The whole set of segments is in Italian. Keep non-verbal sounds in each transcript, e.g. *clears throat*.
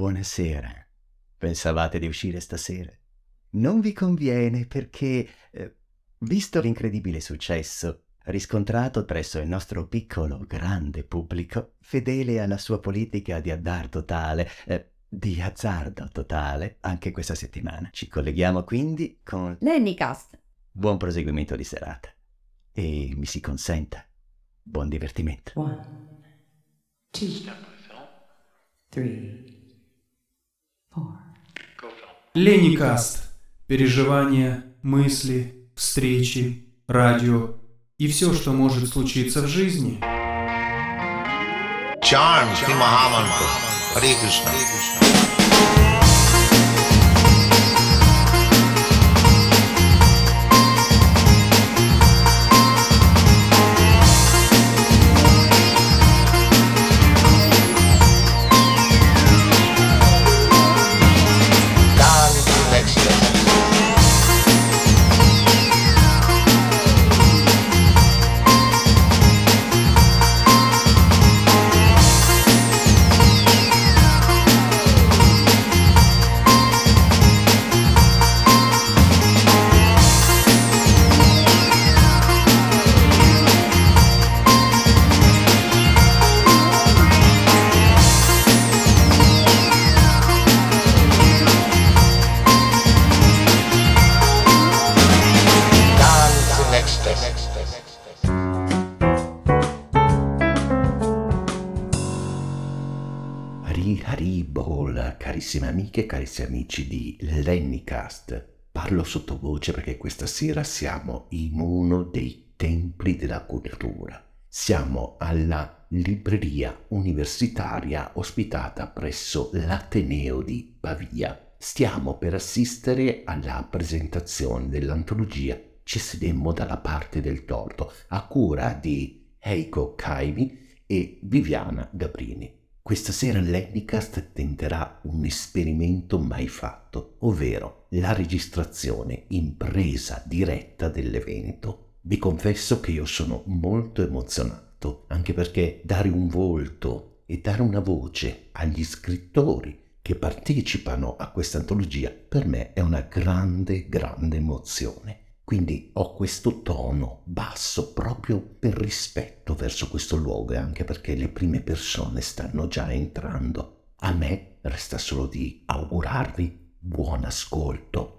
buonasera. Pensavate di uscire stasera? Non vi conviene perché, eh, visto l'incredibile successo riscontrato presso il nostro piccolo, grande pubblico, fedele alla sua politica di azzardo totale, eh, di azzardo totale, anche questa settimana. Ci colleghiamo quindi con Lennycast. Buon proseguimento di serata. E mi si consenta, buon divertimento. One, two, three. Леникаст. Переживания, мысли, встречи, радио и все, что может случиться в жизни. Shri Mahamantra. Hare Krishna. Amici di Lennycast. Parlo sottovoce perché questa sera siamo in uno dei templi della cultura. Siamo alla libreria universitaria ospitata presso l'Ateneo di Pavia. Stiamo per assistere alla presentazione dell'antologia Ci sedemmo dalla parte del torto, a cura di Heiko Kaimi e Viviana Gabrini. Questa sera l'Endicast tenterà un esperimento mai fatto, ovvero la registrazione in presa diretta dell'evento. Vi confesso che io sono molto emozionato, anche perché dare un volto e dare una voce agli scrittori che partecipano a questa antologia per me è una grande, grande emozione. Quindi ho questo tono basso proprio per rispetto verso questo luogo e anche perché le prime persone stanno già entrando. A me resta solo di augurarvi buon ascolto.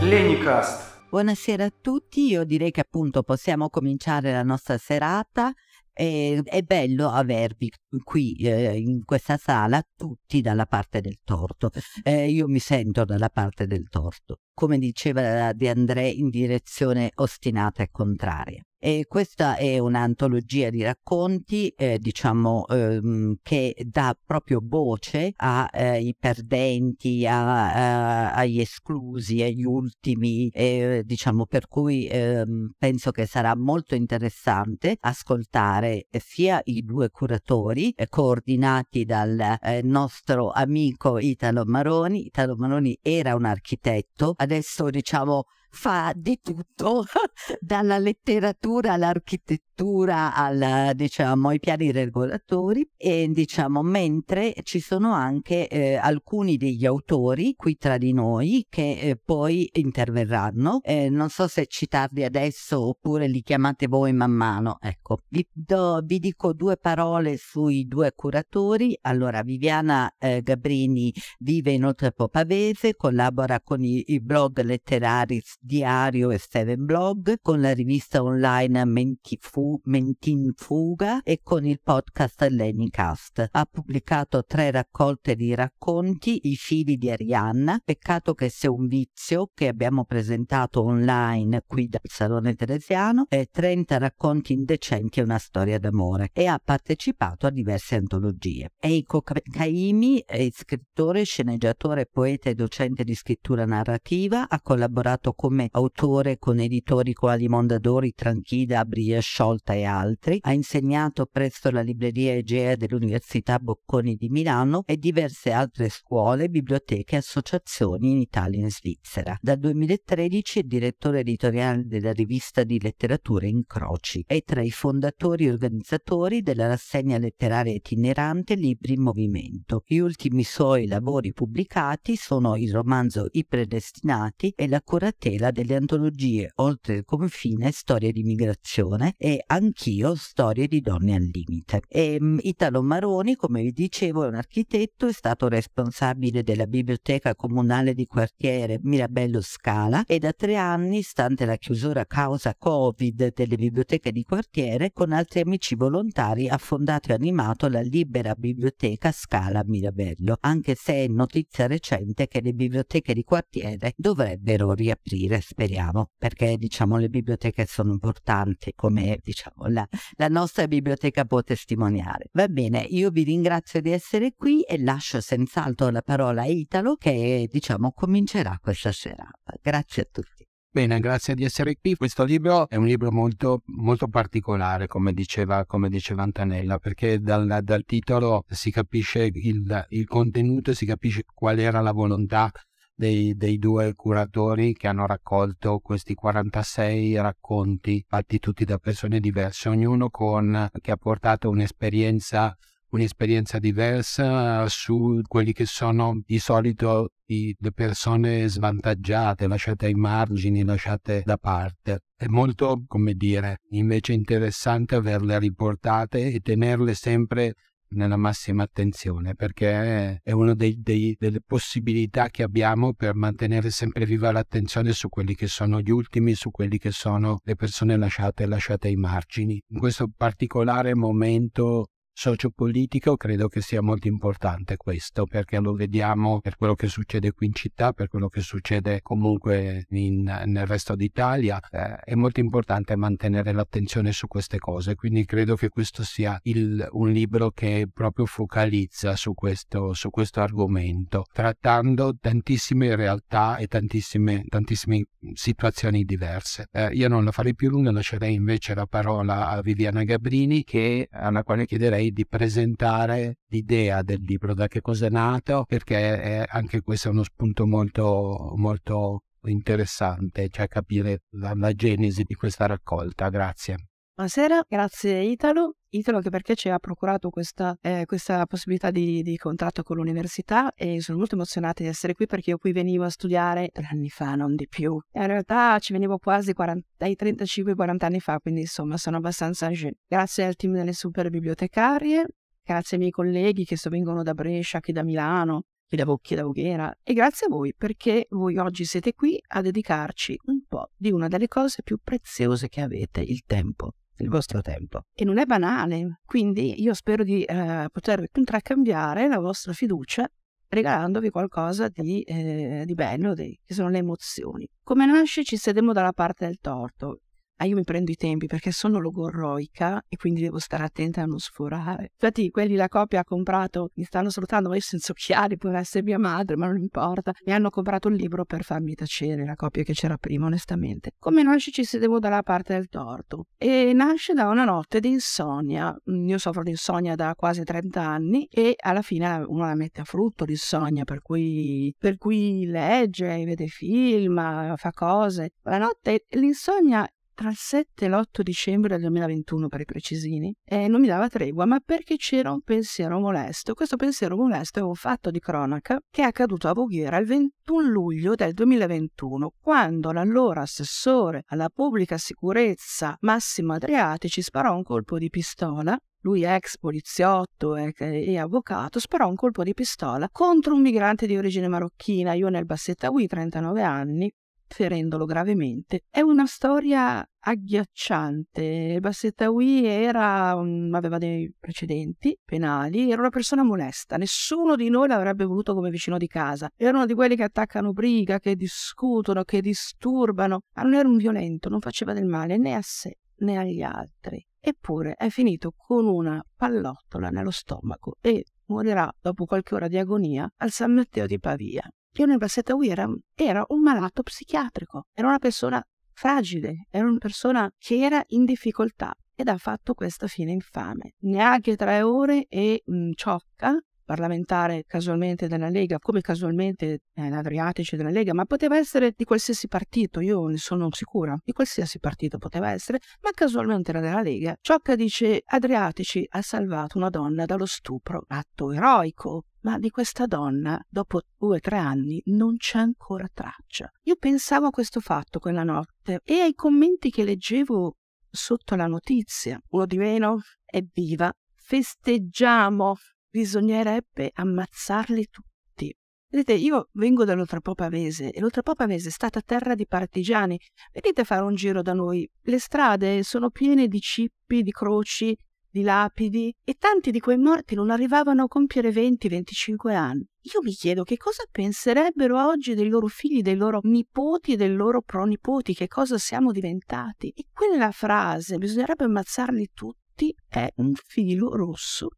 Lenicast Buonasera a tutti, io direi che appunto possiamo cominciare la nostra serata. E è bello avervi qui eh, in questa sala tutti dalla parte del torto. Eh, io mi sento dalla parte del torto, come diceva De André, in direzione ostinata e contraria. E questa è un'antologia di racconti, eh, diciamo, ehm, che dà proprio voce ai perdenti, a- a- agli esclusi, agli ultimi, eh, diciamo, per cui ehm, penso che sarà molto interessante ascoltare sia i due curatori eh, coordinati dal eh, nostro amico Italo Maroni. Italo Maroni era un architetto, adesso diciamo fa di tutto, *laughs* dalla letteratura all'architettura, al, diciamo, ai piani regolatori e diciamo mentre ci sono anche eh, alcuni degli autori qui tra di noi che eh, poi interverranno. Eh, non so se citarli adesso oppure li chiamate voi man mano. Ecco, vi, do- vi dico due parole sui due curatori. Allora, Viviana eh, Gabrini vive in Oltrepo Pavese, collabora con i, i blog letterari Diario e Seven Blog, con la rivista online Mentifu- Mentinfuga e con il podcast Lennycast. Ha pubblicato tre raccolte di racconti, I fili di Arianna, peccato che sia un vizio che abbiamo presentato online qui dal Salone Teresiano, e 30 racconti indecenti e una storia d'amore e ha partecipato a diverse antologie. Eiko Ka- Kaimi è scrittore, sceneggiatore, poeta e docente di scrittura narrativa, ha collaborato con come autore con editori quali Mondadori, Tranchida, Bria Sciolta e altri. Ha insegnato presso la libreria Egea dell'Università Bocconi di Milano e diverse altre scuole, biblioteche e associazioni in Italia e in Svizzera. Dal 2013 è direttore editoriale della rivista di letteratura Incroci. È tra i fondatori e organizzatori della rassegna letteraria itinerante Libri in Movimento. Gli ultimi suoi lavori pubblicati sono il romanzo I Predestinati e la curatela delle antologie Oltre il confine, storie di migrazione e Anch'io, storie di donne al limite. E, um, Italo Maroni, come vi dicevo, è un architetto, è stato responsabile della biblioteca comunale di quartiere Mirabello Scala e da tre anni, stante la chiusura a causa Covid delle biblioteche di quartiere, con altri amici volontari ha fondato e animato la libera biblioteca Scala Mirabello, anche se è notizia recente che le biblioteche di quartiere dovrebbero riaprire, speriamo, perché diciamo le biblioteche sono importanti, come diciamo la, la nostra biblioteca può testimoniare. Va bene, io vi ringrazio di essere qui e lascio senz'altro la parola a Italo che diciamo comincerà questa serata. Grazie a tutti. Bene, grazie di essere qui. Questo libro è un libro molto, molto particolare, come diceva, come diceva Antonella, perché dal, dal titolo si capisce il, il contenuto, si capisce qual era la volontà dei, dei, due curatori che hanno raccolto questi 46 racconti fatti tutti da persone diverse, ognuno con, che ha portato un'esperienza un'esperienza diversa su quelli che sono di solito i, le persone svantaggiate, lasciate ai margini, lasciate da parte. È molto, come dire, invece interessante averle riportate e tenerle sempre nella massima attenzione perché è una delle possibilità che abbiamo per mantenere sempre viva l'attenzione su quelli che sono gli ultimi, su quelli che sono le persone lasciate, lasciate ai margini. In questo particolare momento sociopolitico credo che sia molto importante questo perché lo vediamo per quello che succede qui in città, per quello che succede comunque in, nel resto d'Italia. Eh, è molto importante mantenere l'attenzione su queste cose, quindi credo che questo sia il, un libro che proprio focalizza su questo, su questo argomento, trattando tantissime realtà e tantissime, tantissime situazioni diverse. Eh, io non la farei più lunga, lascerei invece la parola a Viviana Gabrini che, alla quale chiederei di presentare l'idea del libro, da che cosa è nato, perché è anche questo è uno spunto molto, molto interessante, cioè capire la, la genesi di questa raccolta. Grazie. Buonasera, grazie Italo. Italo anche perché ci ha procurato questa, eh, questa possibilità di, di, contatto con l'università e sono molto emozionata di essere qui perché io qui venivo a studiare tre anni fa, non di più. E in realtà ci venivo quasi 40, dai 35-40 anni fa, quindi insomma sono abbastanza âgé. Grazie al team delle super bibliotecarie, grazie ai miei colleghi che vengono da Brescia, che da Milano, che da Vocchi da Voghera e grazie a voi perché voi oggi siete qui a dedicarci un po' di una delle cose più preziose che avete, il tempo il vostro tempo. E non è banale, quindi io spero di eh, poter contraccambiare la vostra fiducia regalandovi qualcosa di, eh, di bello, di, che sono le emozioni. Come nasce ci sedemmo dalla parte del torto. Ah, io mi prendo i tempi perché sono logorroica e quindi devo stare attenta a non sforare. Infatti, quelli la coppia ha comprato, mi stanno salutando, ma io senza occhiali, può essere mia madre, ma non importa. Mi hanno comprato un libro per farmi tacere, la coppia che c'era prima, onestamente. Come nasce ci sedevo dalla parte del torto. E nasce da una notte di insonnia. Io soffro di insonnia da quasi 30 anni e alla fine uno la mette a frutto l'insonnia, per cui, per cui legge, vede film, fa cose. La notte l'insonnia tra il 7 e l'8 dicembre del 2021 per i precisini e non mi dava tregua, ma perché c'era un pensiero molesto. Questo pensiero molesto è un fatto di cronaca che è accaduto a Voghera il 21 luglio del 2021, quando l'allora assessore alla pubblica sicurezza Massimo Adriati ci sparò un colpo di pistola lui ex poliziotto e, e, avvocato, sparò un colpo di pistola contro un migrante di origine marocchina, io nel Bassetta-Ui, 39 anni, ferendolo gravemente. È una storia agghiacciante. Bassetawi era, um, aveva dei precedenti penali, era una persona molesta. Nessuno di noi l'avrebbe voluto come vicino di casa. Era uno di quelli che attaccano briga, che discutono, che disturbano. Ma non era un violento, non faceva del male né a sé né agli altri. Eppure è finito con una pallottola nello stomaco e morirà dopo qualche ora di agonia al San Matteo di Pavia. Lionel Bassetaui era, era un malato psichiatrico, era una persona fragile, era una persona che era in difficoltà ed ha fatto questa fine infame. Neanche tre ore e mh, Ciocca, parlamentare casualmente della Lega, come casualmente eh, Adriatici della Lega, ma poteva essere di qualsiasi partito, io ne sono sicura, di qualsiasi partito poteva essere, ma casualmente era della Lega. Ciocca dice Adriatici ha salvato una donna dallo stupro, atto eroico, ma di questa donna, dopo due o tre anni, non c'è ancora traccia. Io pensavo a questo fatto quella notte e ai commenti che leggevo sotto la notizia. Uno di meno è viva. Festeggiamo. Bisognerebbe ammazzarli tutti. Vedete, io vengo dall'Oltrepò Pavese e l'Oltrepò Pavese è stata terra di partigiani. Venite a fare un giro da noi. Le strade sono piene di cippi, di croci, di lapidi e tanti di quei morti non arrivavano a compiere 20-25 anni. Io mi chiedo che cosa penserebbero oggi dei loro figli, dei loro nipoti e dei loro pronipoti, che cosa siamo diventati. E quella frase, bisognerebbe ammazzarli tutti, è un filo rosso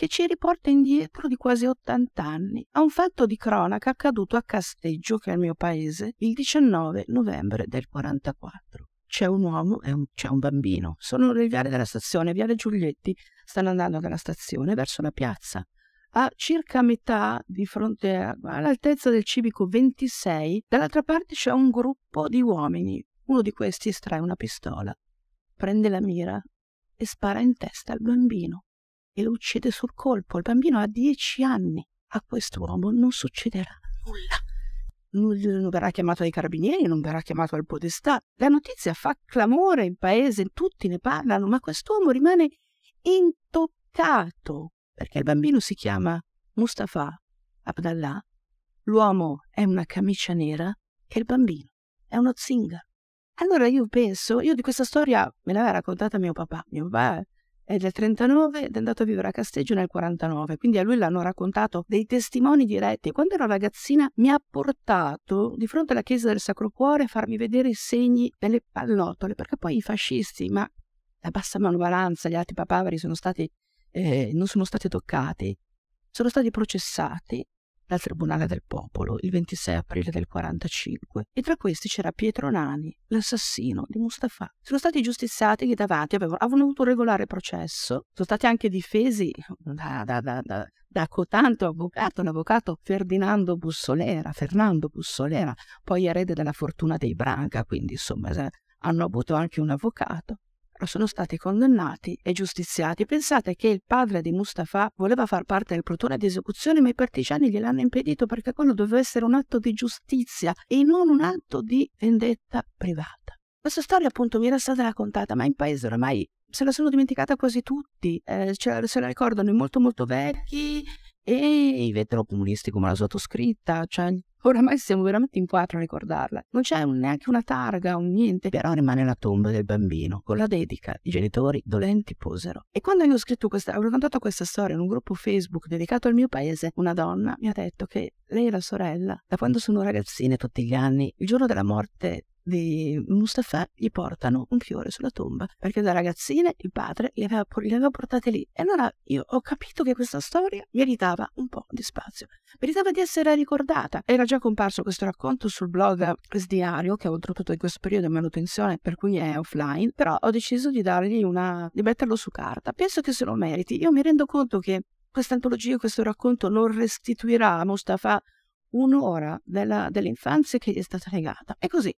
che ci riporta indietro di quasi 80 anni a un fatto di cronaca accaduto a Casteggio, che è il mio paese, il 19 novembre del 44 c'è un uomo e un, c'è un bambino. Sono nel viale della stazione, viale Giulietti, stanno andando dalla stazione verso la piazza. A circa metà, di fronte all'altezza del civico 26, dall'altra parte c'è un gruppo di uomini. Uno di questi estrae una pistola, prende la mira e spara in testa al bambino e lo uccide sul colpo. Il bambino ha dieci anni. A quest'uomo non succederà nulla non verrà chiamato ai carabinieri, non verrà chiamato al podestà. La notizia fa clamore in paese, tutti ne parlano, ma quest'uomo rimane intoccato perché il bambino si chiama Mustafa Abdallah, l'uomo è una camicia nera e il bambino è uno zingaro. Allora io penso, io di questa storia me l'aveva raccontata mio papà. Mio papà è del 39 ed è andato a vivere a Casteggio nel 49, quindi a lui l'hanno raccontato dei testimoni diretti. Quando ero ragazzina mi ha portato di fronte alla chiesa del Sacro Cuore a farmi vedere i segni delle pallottole, perché poi i fascisti, ma la bassa manovalanza, gli altri papaveri sono stati, eh, non sono stati toccati, sono stati processati dal Tribunale del Popolo il 26 aprile del 45 e tra questi c'era Pietro Nani, l'assassino di Mustafa. Sono stati giustiziati che davanti avevano, avevano avuto un regolare processo, sono stati anche difesi da, da, da, da da cotanto avvocato, l'avvocato Ferdinando Bussolera, Fernando Bussolera, poi erede della fortuna dei Branca, quindi insomma hanno avuto anche un avvocato sono stati condannati e giustiziati. Pensate che il padre di Mustafa voleva far parte del plotone di esecuzione, ma i partigiani gliel'hanno impedito perché quello doveva essere un atto di giustizia e non un atto di vendetta privata. Questa storia appunto mi era stata raccontata, ma in paese ormai se la sono dimenticata quasi tutti, eh, la, se la ricordano i molto molto vecchi e i veterocomunisti come la sottoscritta, cioè Oramai siamo veramente in quattro a ricordarla. Non c'è un, neanche una targa, un niente, però rimane la tomba del bambino, con la dedica. I genitori dolenti posero. E quando io ho scritto questa, ho raccontato questa storia in un gruppo Facebook dedicato al mio paese, una donna mi ha detto che lei e la sorella, da quando sono ragazzine tutti gli anni, il giorno della morte di Mustafa gli portano un fiore sulla tomba perché da ragazzine il padre li aveva, li aveva portate lì. E allora io ho capito che questa storia meritava un po' di spazio. Meritava di essere ricordata. Era già comparso questo racconto sul blog Diario che oltretutto in questo periodo è manutenzione per cui è offline però ho deciso di dargli una di metterlo su carta. Penso che se lo meriti. Io mi rendo conto che questa antologia questo racconto non restituirà a Mustafa un'ora della, dell'infanzia che gli è stata legata. E così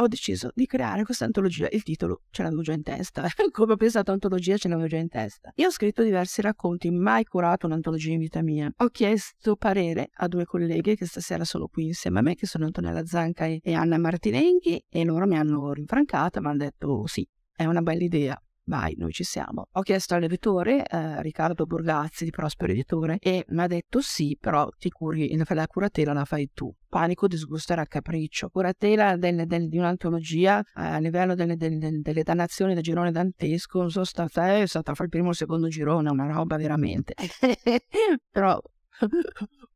ho deciso di creare questa antologia. Il titolo ce l'avevo già in testa, *laughs* come ho pensato antologia ce l'avevo già in testa. Io ho scritto diversi racconti, mai curato un'antologia in vita mia. Ho chiesto parere a due colleghe che stasera sono qui insieme a me, che sono Antonella Zanca e Anna Martinenghi, e loro mi hanno rinfrancata, mi hanno detto oh, sì, è una bella idea vai, noi ci siamo. Ho chiesto all'editore, eh, Riccardo Borgazzi di Prospero Editore, e mi ha detto sì, però ti curi, la curatela la fai tu. Panico, disgusto era capriccio. Curatela del, del, di un'antologia eh, a livello delle, delle, delle dannazioni del girone dantesco, non so, stata, è stata fra il primo e il secondo girone, una roba veramente. *laughs* però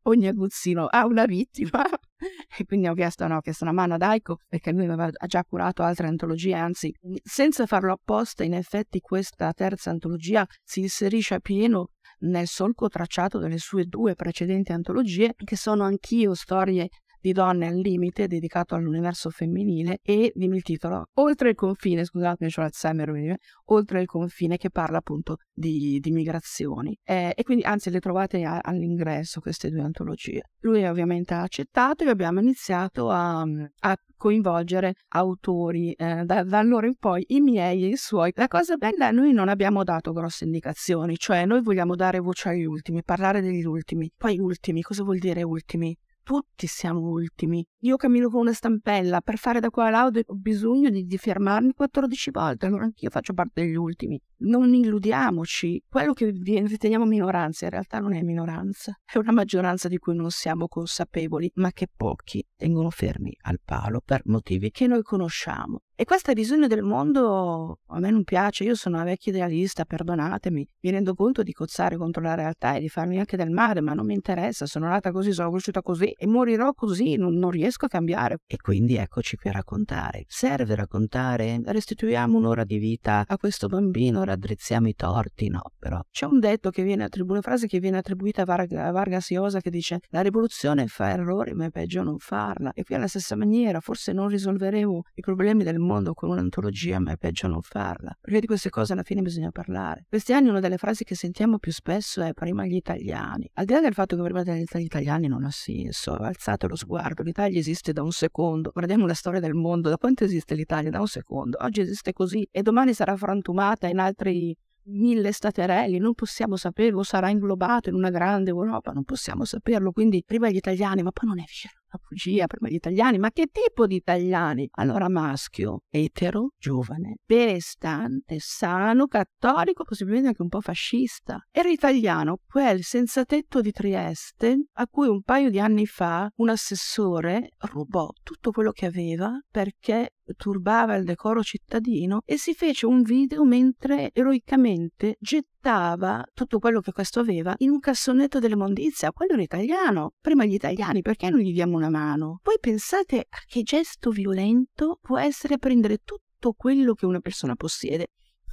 ogni aguzzino ha una vittima *laughs* e quindi ho chiesto, no, ho chiesto una mano ad Aiko perché lui aveva già curato altre antologie, anzi senza farlo apposta in effetti questa terza antologia si inserisce a pieno nel solco tracciato dalle sue due precedenti antologie che sono anch'io storie di Donne al limite, dedicato all'universo femminile, e dimmi il titolo, Oltre il confine, scusatemi, c'ho l'Alzheimer, Oltre il confine, che parla appunto di, di migrazioni. Eh, e quindi, anzi, le trovate a, all'ingresso queste due antologie. Lui ovviamente ha accettato e abbiamo iniziato a, a coinvolgere autori eh, da, da, allora in poi i miei e i suoi. La cosa bella è noi non abbiamo dato grosse indicazioni, cioè noi vogliamo dare voce agli ultimi, parlare degli ultimi. Poi ultimi, cosa vuol dire ultimi? Tutti siamo ultimi. Io cammino con una stampella, per fare da qua a ho bisogno di, di fermarmi 14 volte, allora anch'io faccio parte degli ultimi. Non illudiamoci, quello che riteniamo minoranza in realtà non è minoranza, è una maggioranza di cui non siamo consapevoli, ma che pochi tengono fermi al palo per motivi che noi conosciamo. E questa visione del mondo a me non piace, io sono una vecchia idealista, perdonatemi, mi rendo conto di cozzare contro la realtà e di farmi anche del male, ma non mi interessa, sono nata così, sono cresciuta così e morirò così, non, non riesco a cambiare. E quindi eccoci qui a raccontare. Serve raccontare? Restituiamo un'ora di vita a questo bambino, raddrizziamo i torti? No, però c'è un detto che viene attribuito, una frase che viene attribuita a, Varg- a Vargas Llosa che dice la rivoluzione fa errori, ma è peggio non farla. E qui alla stessa maniera, forse non risolveremo i problemi del mondo con un'antologia, ma è peggio non farla. Perché di queste cose alla fine bisogna parlare. Questi anni una delle frasi che sentiamo più spesso è prima gli italiani. Al di là del fatto che prima gli italiani non ha senso, alzate lo sguardo, l'Italia esiste da un secondo, guardiamo la storia del mondo, da quanto esiste l'Italia? Da un secondo. Oggi esiste così e domani sarà frantumata in altri mille staterelli, non possiamo saperlo, sarà inglobato in una grande Europa, non possiamo saperlo, quindi prima gli italiani, ma poi non è vero la bugia prima gli italiani, ma che tipo di italiani? Allora maschio, etero, giovane, benestante, sano, cattolico, possibilmente anche un po' fascista. Era italiano quel senza tetto di Trieste a cui un paio di anni fa un assessore rubò tutto quello che aveva perché turbava il decoro cittadino e si fece un video mentre eroicamente gettava tutto quello che questo aveva in un cassonetto dell'immondizia. Quello era italiano. Prima gli italiani, perché non gli diamo una mano? Poi pensate a che gesto violento può essere prendere tutto quello che una persona possiede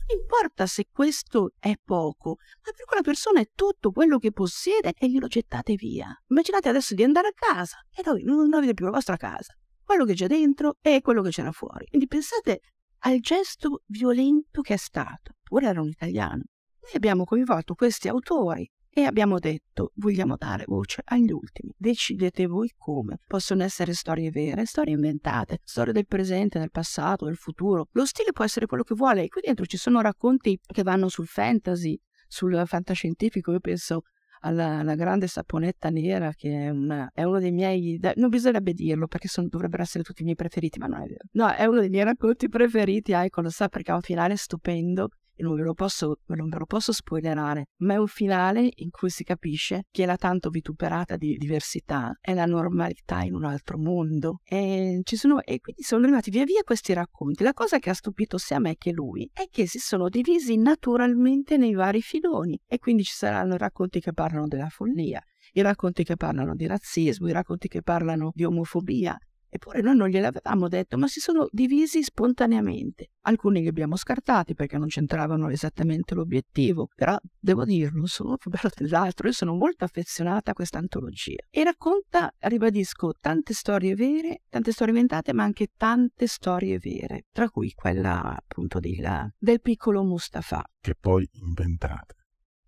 non importa se questo è poco, ma per quella persona è tutto quello che possiede e glielo gettate via. Immaginate adesso di andare a casa e voi non avete più la vostra casa quello che c'è dentro e quello che c'era fuori. Quindi pensate al gesto violento che è stato. Pure era un italiano. Noi abbiamo coinvolto questi autori e abbiamo detto vogliamo dare voce agli ultimi. Decidete voi come. Possono essere storie vere, storie inventate, storie del presente, del passato, del futuro. Lo stile può essere quello che vuole e qui dentro ci sono racconti che vanno sul fantasy, sul fantascientifico. Io penso alla, alla, grande saponetta nera che è, una, è uno dei miei non bisognerebbe dirlo perché sono, dovrebbero essere tutti i miei preferiti ma non è vero. No è uno dei miei racconti preferiti ecco lo sa perché ha un finale stupendo non ve lo posso, non ve lo posso spoilerare, ma è un finale in cui si capisce che la tanto vituperata di diversità è la normalità in un altro mondo. E, sono, e quindi sono arrivati via via questi racconti. La cosa che ha stupito sia me che lui è che si sono divisi naturalmente nei vari filoni e quindi ci saranno racconti che parlano della follia, i racconti che parlano di razzismo, i racconti che parlano di omofobia, Eppure noi non gliel'avevamo detto, ma si sono divisi spontaneamente. Alcuni li abbiamo scartati perché non c'entravano esattamente l'obiettivo, però devo dirlo, sono *laughs* più bello dell'altro. Io sono molto affezionata a questa antologia. E racconta, ribadisco, tante storie vere, tante storie inventate, ma anche tante storie vere, tra cui quella appunto di, la, del piccolo Mustafa. Che poi inventate.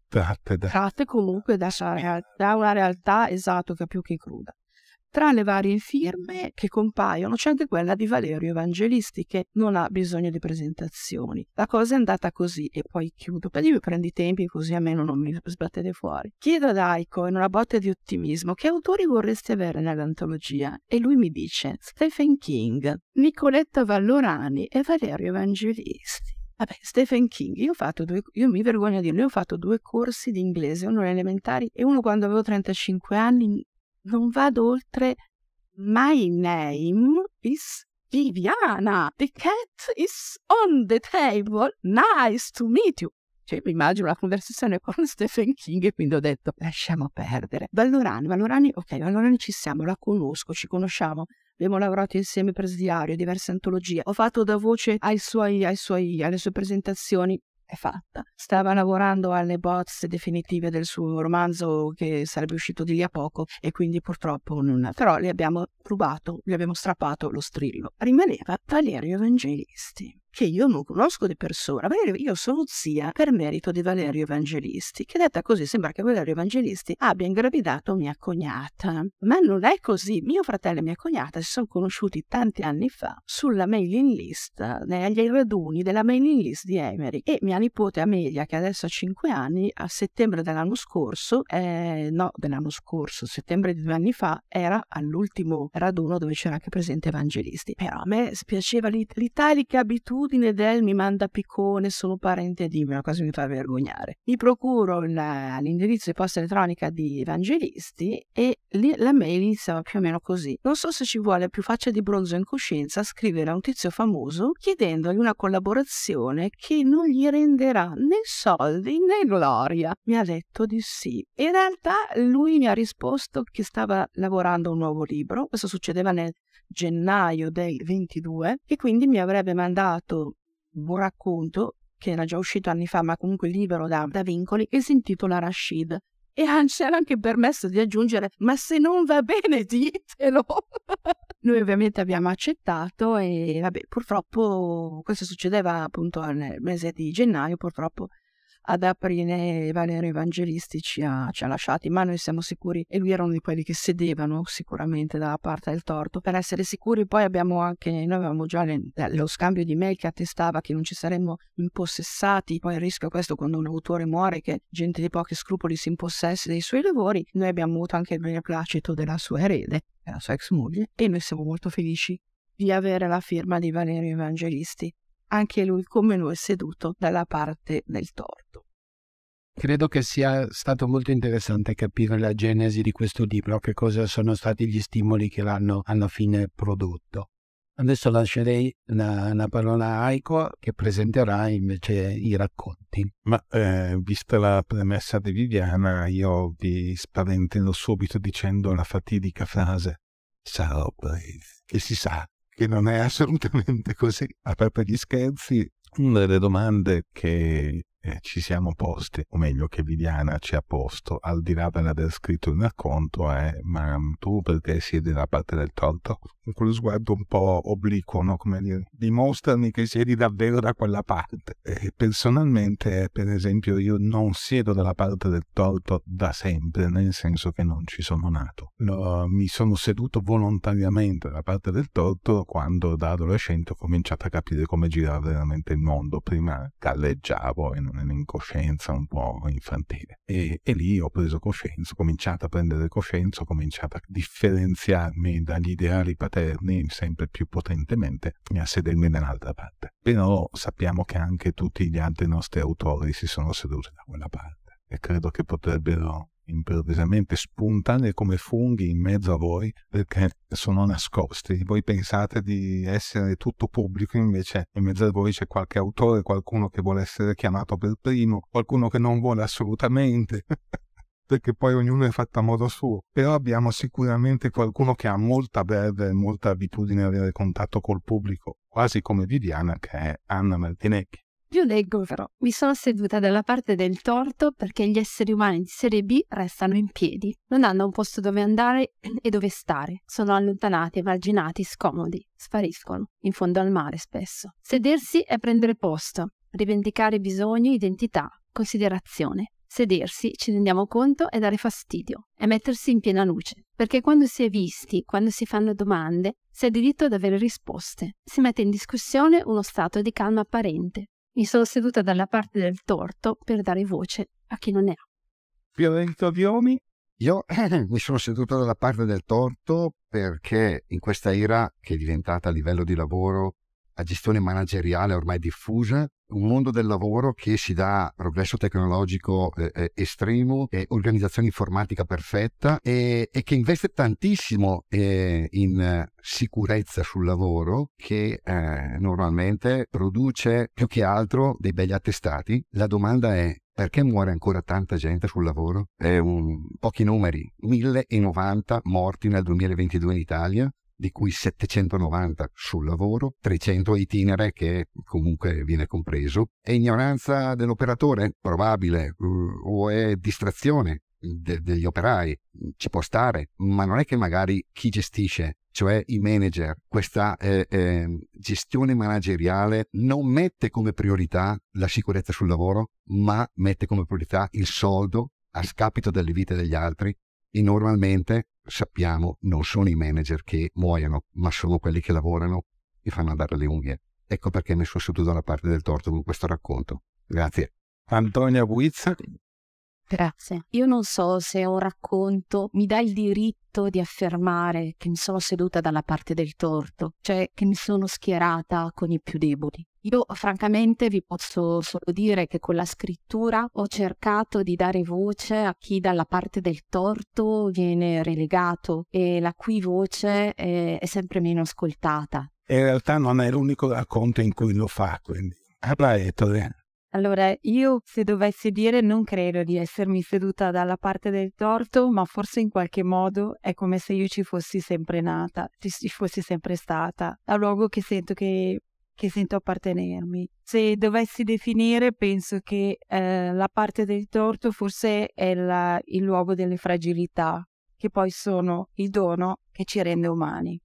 Tratte, da... Tratte comunque da, da una realtà esatto che più che cruda. Tra le varie firme che compaiono c'è anche quella di Valerio Evangelisti che non ha bisogno di presentazioni. La cosa è andata così e poi chiudo. Per io prendi i tempi così a me non mi sbattete fuori. Chiedo ad Aiko in una botta di ottimismo che autori vorresti avere nell'antologia e lui mi dice Stephen King, Nicoletta Vallorani e Valerio Evangelisti. Vabbè, Stephen King, io due, io mi vergogno a dirlo, io ho fatto due corsi di inglese, uno elementari e uno quando avevo 35 anni non vado oltre My name is Viviana. The cat is on the table. Nice to meet you. Cioè, mi immagino una conversazione con *laughs* Stephen King e quindi ho detto lasciamo perdere. Vallorani, Vallorani, ok, Vallorani ci siamo, la conosco, ci conosciamo. Abbiamo lavorato insieme presidiario, diverse antologie. Ho fatto da voce ai suoi, ai suoi, alle sue presentazioni è fatta. Stava lavorando alle bozze definitive del suo romanzo che sarebbe uscito di lì a poco e quindi purtroppo non... Però le abbiamo rubato, gli abbiamo strappato lo strillo. Rimaneva Valerio Evangelisti che io non conosco di persona. Valerio, io sono zia per merito di Valerio Evangelisti, che detta così sembra che Valerio Evangelisti abbia ingravidato mia cognata. Ma non è così. Mio fratello e mia cognata si sono conosciuti tanti anni fa sulla mailing list, negli raduni della mailing list di Emery. E mia nipote Amelia, che adesso ha 5 anni, a settembre dell'anno scorso, eh, no, dell'anno scorso, settembre di due anni fa, era all'ultimo raduno dove c'era anche presente Evangelisti. Però a me spiaceva l'it- l'italica abitudine abitudine del mi manda piccone, sono parente di, una cosa mi fa vergognare. Mi procuro la, l'indirizzo di posta elettronica di Evangelisti e lì, la mail iniziava più o meno così. Non so se ci vuole più faccia di bronzo in coscienza scrivere a un tizio famoso chiedendogli una collaborazione che non gli renderà né soldi né gloria. Mi ha detto di sì. In realtà lui mi ha risposto che stava lavorando a un nuovo libro, questo succedeva nel gennaio del 22 e quindi mi avrebbe mandato un racconto che era già uscito anni fa ma comunque libero da, da vincoli e si intitola Rashid. E ci era anche permesso di aggiungere ma se non va bene ditelo *laughs* noi ovviamente abbiamo accettato e vabbè purtroppo questo succedeva appunto nel mese di gennaio purtroppo ad aprile Valerio Evangelisti ci ha, ci ha lasciati, ma noi siamo sicuri, e lui era uno di quelli che sedevano sicuramente dalla parte del torto. Per essere sicuri poi abbiamo anche, noi avevamo già le, lo scambio di mail che attestava che non ci saremmo impossessati, poi il rischio è questo quando un autore muore che gente di pochi scrupoli si impossessi dei suoi lavori, noi abbiamo avuto anche il beneplacito della sua erede, la sua ex moglie, e noi siamo molto felici di avere la firma di Valerio Evangelisti anche lui come noi seduto dalla parte del torto. Credo che sia stato molto interessante capire la genesi di questo libro, che cosa sono stati gli stimoli che l'hanno alla fine prodotto. Adesso lascerei la, la parola a Aiko che presenterà invece i racconti. Ma eh, vista la premessa di Viviana, io vi spaventerò subito dicendo la fatidica frase sarò breve. E si sa, che non è assolutamente così. A parte gli scherzi, una delle domande che eh, ci siamo posti, o meglio che Viviana ci ha posto, al di là dell'aver scritto il racconto, è ma tu perché siedi dalla parte del torto? Con quello sguardo un po' obliquo, no? Come dire, dimostrami che siedi davvero da quella parte. E personalmente, per esempio, io non siedo dalla parte del torto da sempre, nel senso che non ci sono nato. No, mi sono seduto volontariamente dalla parte del torto quando da adolescente ho cominciato a capire come girava veramente il mondo. Prima galleggiavo non un'incoscienza un po' infantile. E, e, lì ho preso coscienza, ho cominciato a prendere coscienza, ho cominciato a differenziarmi dagli ideali paterni sempre più potentemente a sedermi dall'altra parte. Però sappiamo che anche tutti gli altri nostri autori si sono seduti da quella parte e credo che potrebbero improvvisamente spuntare come funghi in mezzo a voi perché sono nascosti. Voi pensate di essere tutto pubblico, invece in mezzo a voi c'è qualche autore, qualcuno che vuole essere chiamato per primo, qualcuno che non vuole assolutamente. *laughs* perché poi ognuno è fatto a modo suo. Però abbiamo sicuramente qualcuno che ha molta verve e molta abitudine ad avere contatto col pubblico, quasi come Viviana, che è Anna Martinecchi. Io leggo però, mi sono seduta dalla parte del torto perché gli esseri umani di serie B restano in piedi, non hanno un posto dove andare e dove stare, sono allontanati, emarginati, scomodi, spariscono, in fondo al mare spesso. Sedersi è prendere posto, rivendicare bisogno, identità, considerazione. Sedersi, ci rendiamo conto, è dare fastidio, è mettersi in piena luce, perché quando si è visti, quando si fanno domande, si ha diritto ad avere risposte, si mette in discussione uno stato di calma apparente, mi sono seduta dalla parte del torto per dare voce a chi non ne ha. Fiorenzo Viomi? Io eh, *clears throat* mi sono seduto dalla parte del torto perché in questa era che è diventata a livello di lavoro a gestione manageriale ormai diffusa, un mondo del lavoro che si dà progresso tecnologico eh, eh, estremo, eh, organizzazione informatica perfetta e, e che investe tantissimo eh, in sicurezza sul lavoro che eh, normalmente produce più che altro dei begli attestati. La domanda è perché muore ancora tanta gente sul lavoro? È un, pochi numeri, 1090 morti nel 2022 in Italia, di cui 790 sul lavoro, 300 itinere che comunque viene compreso. È ignoranza dell'operatore? Probabile. Uh, o è distrazione de- degli operai? Ci può stare, ma non è che magari chi gestisce cioè i manager, questa eh, eh, gestione manageriale non mette come priorità la sicurezza sul lavoro, ma mette come priorità il soldo a scapito delle vite degli altri e normalmente sappiamo non sono i manager che muoiono, ma sono quelli che lavorano e fanno andare le unghie. Ecco perché mi sono seduto dalla parte del torto con questo racconto. Grazie. Antonia Buizza. Grazie. Io non so se un racconto mi dà il diritto di affermare che mi sono seduta dalla parte del torto, cioè che mi sono schierata con i più deboli. Io francamente vi posso solo dire che con la scrittura ho cercato di dare voce a chi dalla parte del torto viene relegato e la cui voce è, è sempre meno ascoltata. In realtà non è l'unico racconto in cui lo fa, quindi. Anna Ettore. Allora, io se dovessi dire non credo di essermi seduta dalla parte del torto, ma forse in qualche modo è come se io ci fossi sempre nata, ci fossi sempre stata, a luogo che sento che, che sento appartenermi. Se dovessi definire, penso che eh, la parte del torto forse è la, il luogo delle fragilità, che poi sono il dono che ci rende umani.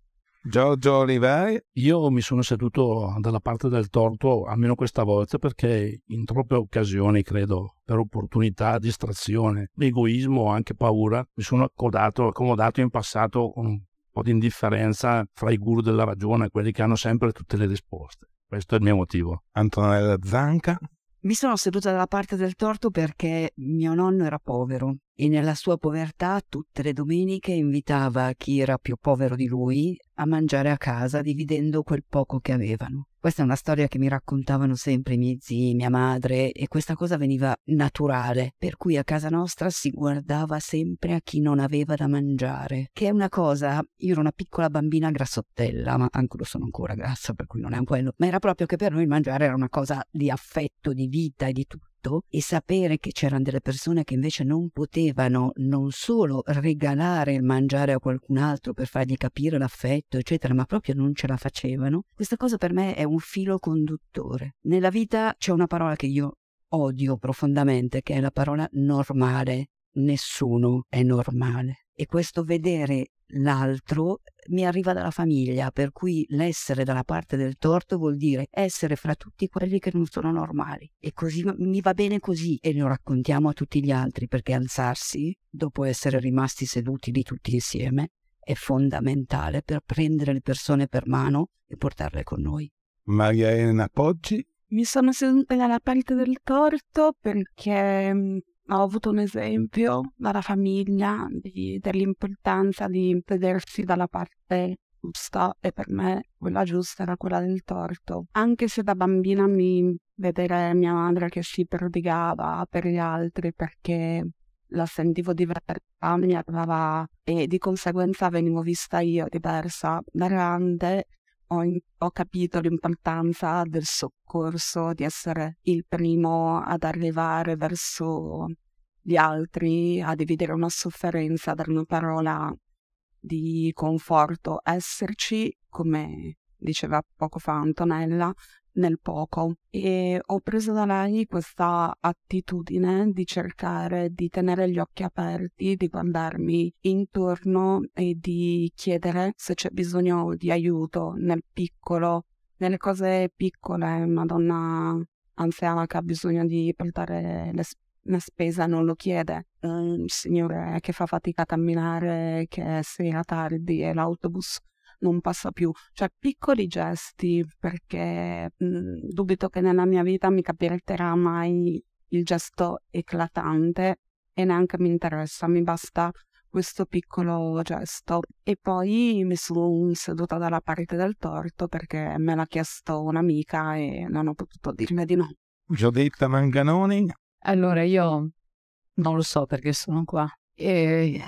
Giorgio Oliveri. Io mi sono seduto dalla parte del torto almeno questa volta perché in troppe occasioni, credo, per opportunità, distrazione, egoismo o anche paura, mi sono accodato, accomodato in passato con un po' di indifferenza fra i guru della ragione, quelli che hanno sempre tutte le risposte. Questo è il mio motivo. Antonella Zanca. Mi sono seduta dalla parte del torto perché mio nonno era povero e nella sua povertà tutte le domeniche invitava chi era più povero di lui a mangiare a casa dividendo quel poco che avevano. Questa è una storia che mi raccontavano sempre i miei zii, mia madre e questa cosa veniva naturale, per cui a casa nostra si guardava sempre a chi non aveva da mangiare, che è una cosa, io ero una piccola bambina grassottella, ma anche lo sono ancora grassa, per cui non è un quello, ma era proprio che per noi mangiare era una cosa di affetto, di vita e di tutto e sapere che c'erano delle persone che invece non potevano non solo regalare il mangiare a qualcun altro per fargli capire l'affetto, eccetera, ma proprio non ce la facevano, questa cosa per me è un filo conduttore. Nella vita c'è una parola che io odio profondamente, che è la parola normale. Nessuno è normale. E questo vedere l'altro mi arriva dalla famiglia, per cui l'essere dalla parte del torto vuol dire essere fra tutti quelli che non sono normali. E così mi va bene così e lo raccontiamo a tutti gli altri, perché alzarsi, dopo essere rimasti seduti lì tutti insieme, è fondamentale per prendere le persone per mano e portarle con noi. Maria Elena Poggi. Mi sono seduta dalla parte del torto perché mm, ho avuto un esempio dalla famiglia di, dell'importanza di vedersi dalla parte giusta e per me quella giusta era quella del torto. Anche se da bambina mi vedere mia madre che si prodigava per gli altri perché la sentivo diversa, mi arrivava e di conseguenza venivo vista io diversa da grande. Ho, ho, capito l'importanza del soccorso, di essere il primo ad arrivare verso gli altri, a dividere una sofferenza, dare una parola di conforto, esserci, come diceva poco fa Antonella, nel poco. E ho preso da lei questa attitudine di cercare di tenere gli occhi aperti, di guardarmi intorno e di chiedere se c'è bisogno di aiuto nel piccolo, nelle cose piccole, una donna anziana che ha bisogno di portare le, una spesa non lo chiede, un signore che fa fatica a camminare, che è sera tardi e l'autobus non passa più, cioè piccoli gesti perché mh, dubito che nella mia vita mi capiterà mai il gesto eclatante e neanche mi interessa, mi basta questo piccolo gesto e poi mi sono seduta dalla parte del torto perché me l'ha chiesto un'amica e non ho potuto dirmi di no. Giudetta Manganoni. Allora io non lo so perché sono qua e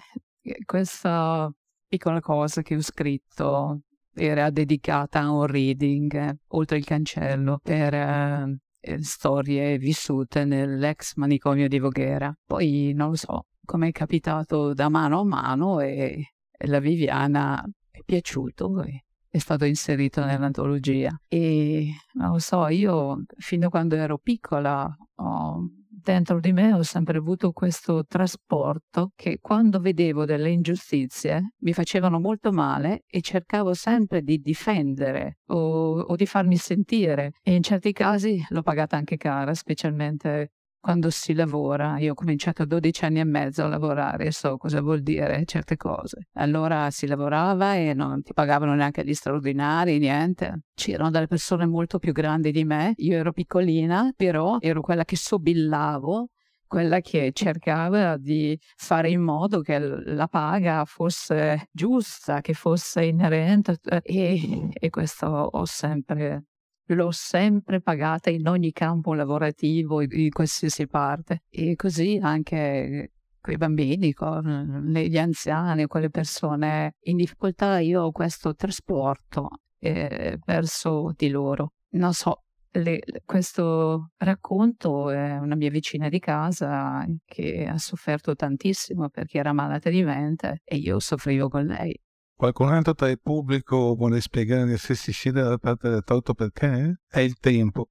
questa piccola cosa che ho scritto era dedicata a un reading oltre il cancello per eh, eh, storie vissute nell'ex manicomio di Voghera. Poi non lo so come è capitato da mano a mano e, e la Viviana è piaciuto e è stato inserito nell'antologia. E non lo so, io fin da quando ero piccola ho dentro di me ho sempre avuto questo trasporto che quando vedevo delle ingiustizie mi facevano molto male e cercavo sempre di difendere o, o di farmi sentire. E in certi casi l'ho pagata anche cara, specialmente quando si lavora. Io ho cominciato a 12 anni e mezzo a lavorare, so cosa vuol dire certe cose. Allora si lavorava e non ti pagavano neanche gli straordinari, niente. C'erano delle persone molto più grandi di me, io ero piccolina, però ero quella che sobillavo quella che cercava di fare in modo che la paga fosse giusta, che fosse inerente e, e questo ho sempre l'ho sempre pagata in ogni campo lavorativo, in qualsiasi parte. E così anche con i bambini, con gli anziani, con le persone in difficoltà, io ho questo trasporto eh, verso di loro. Non so, le, questo racconto è una mia vicina di casa che ha sofferto tantissimo perché era malata di mente e io soffrivo con lei. Qualcun altro tra il pubblico vuole spiegare se si scende dalla parte del torto perché? È il tempo.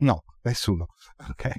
No, nessuno. Ok.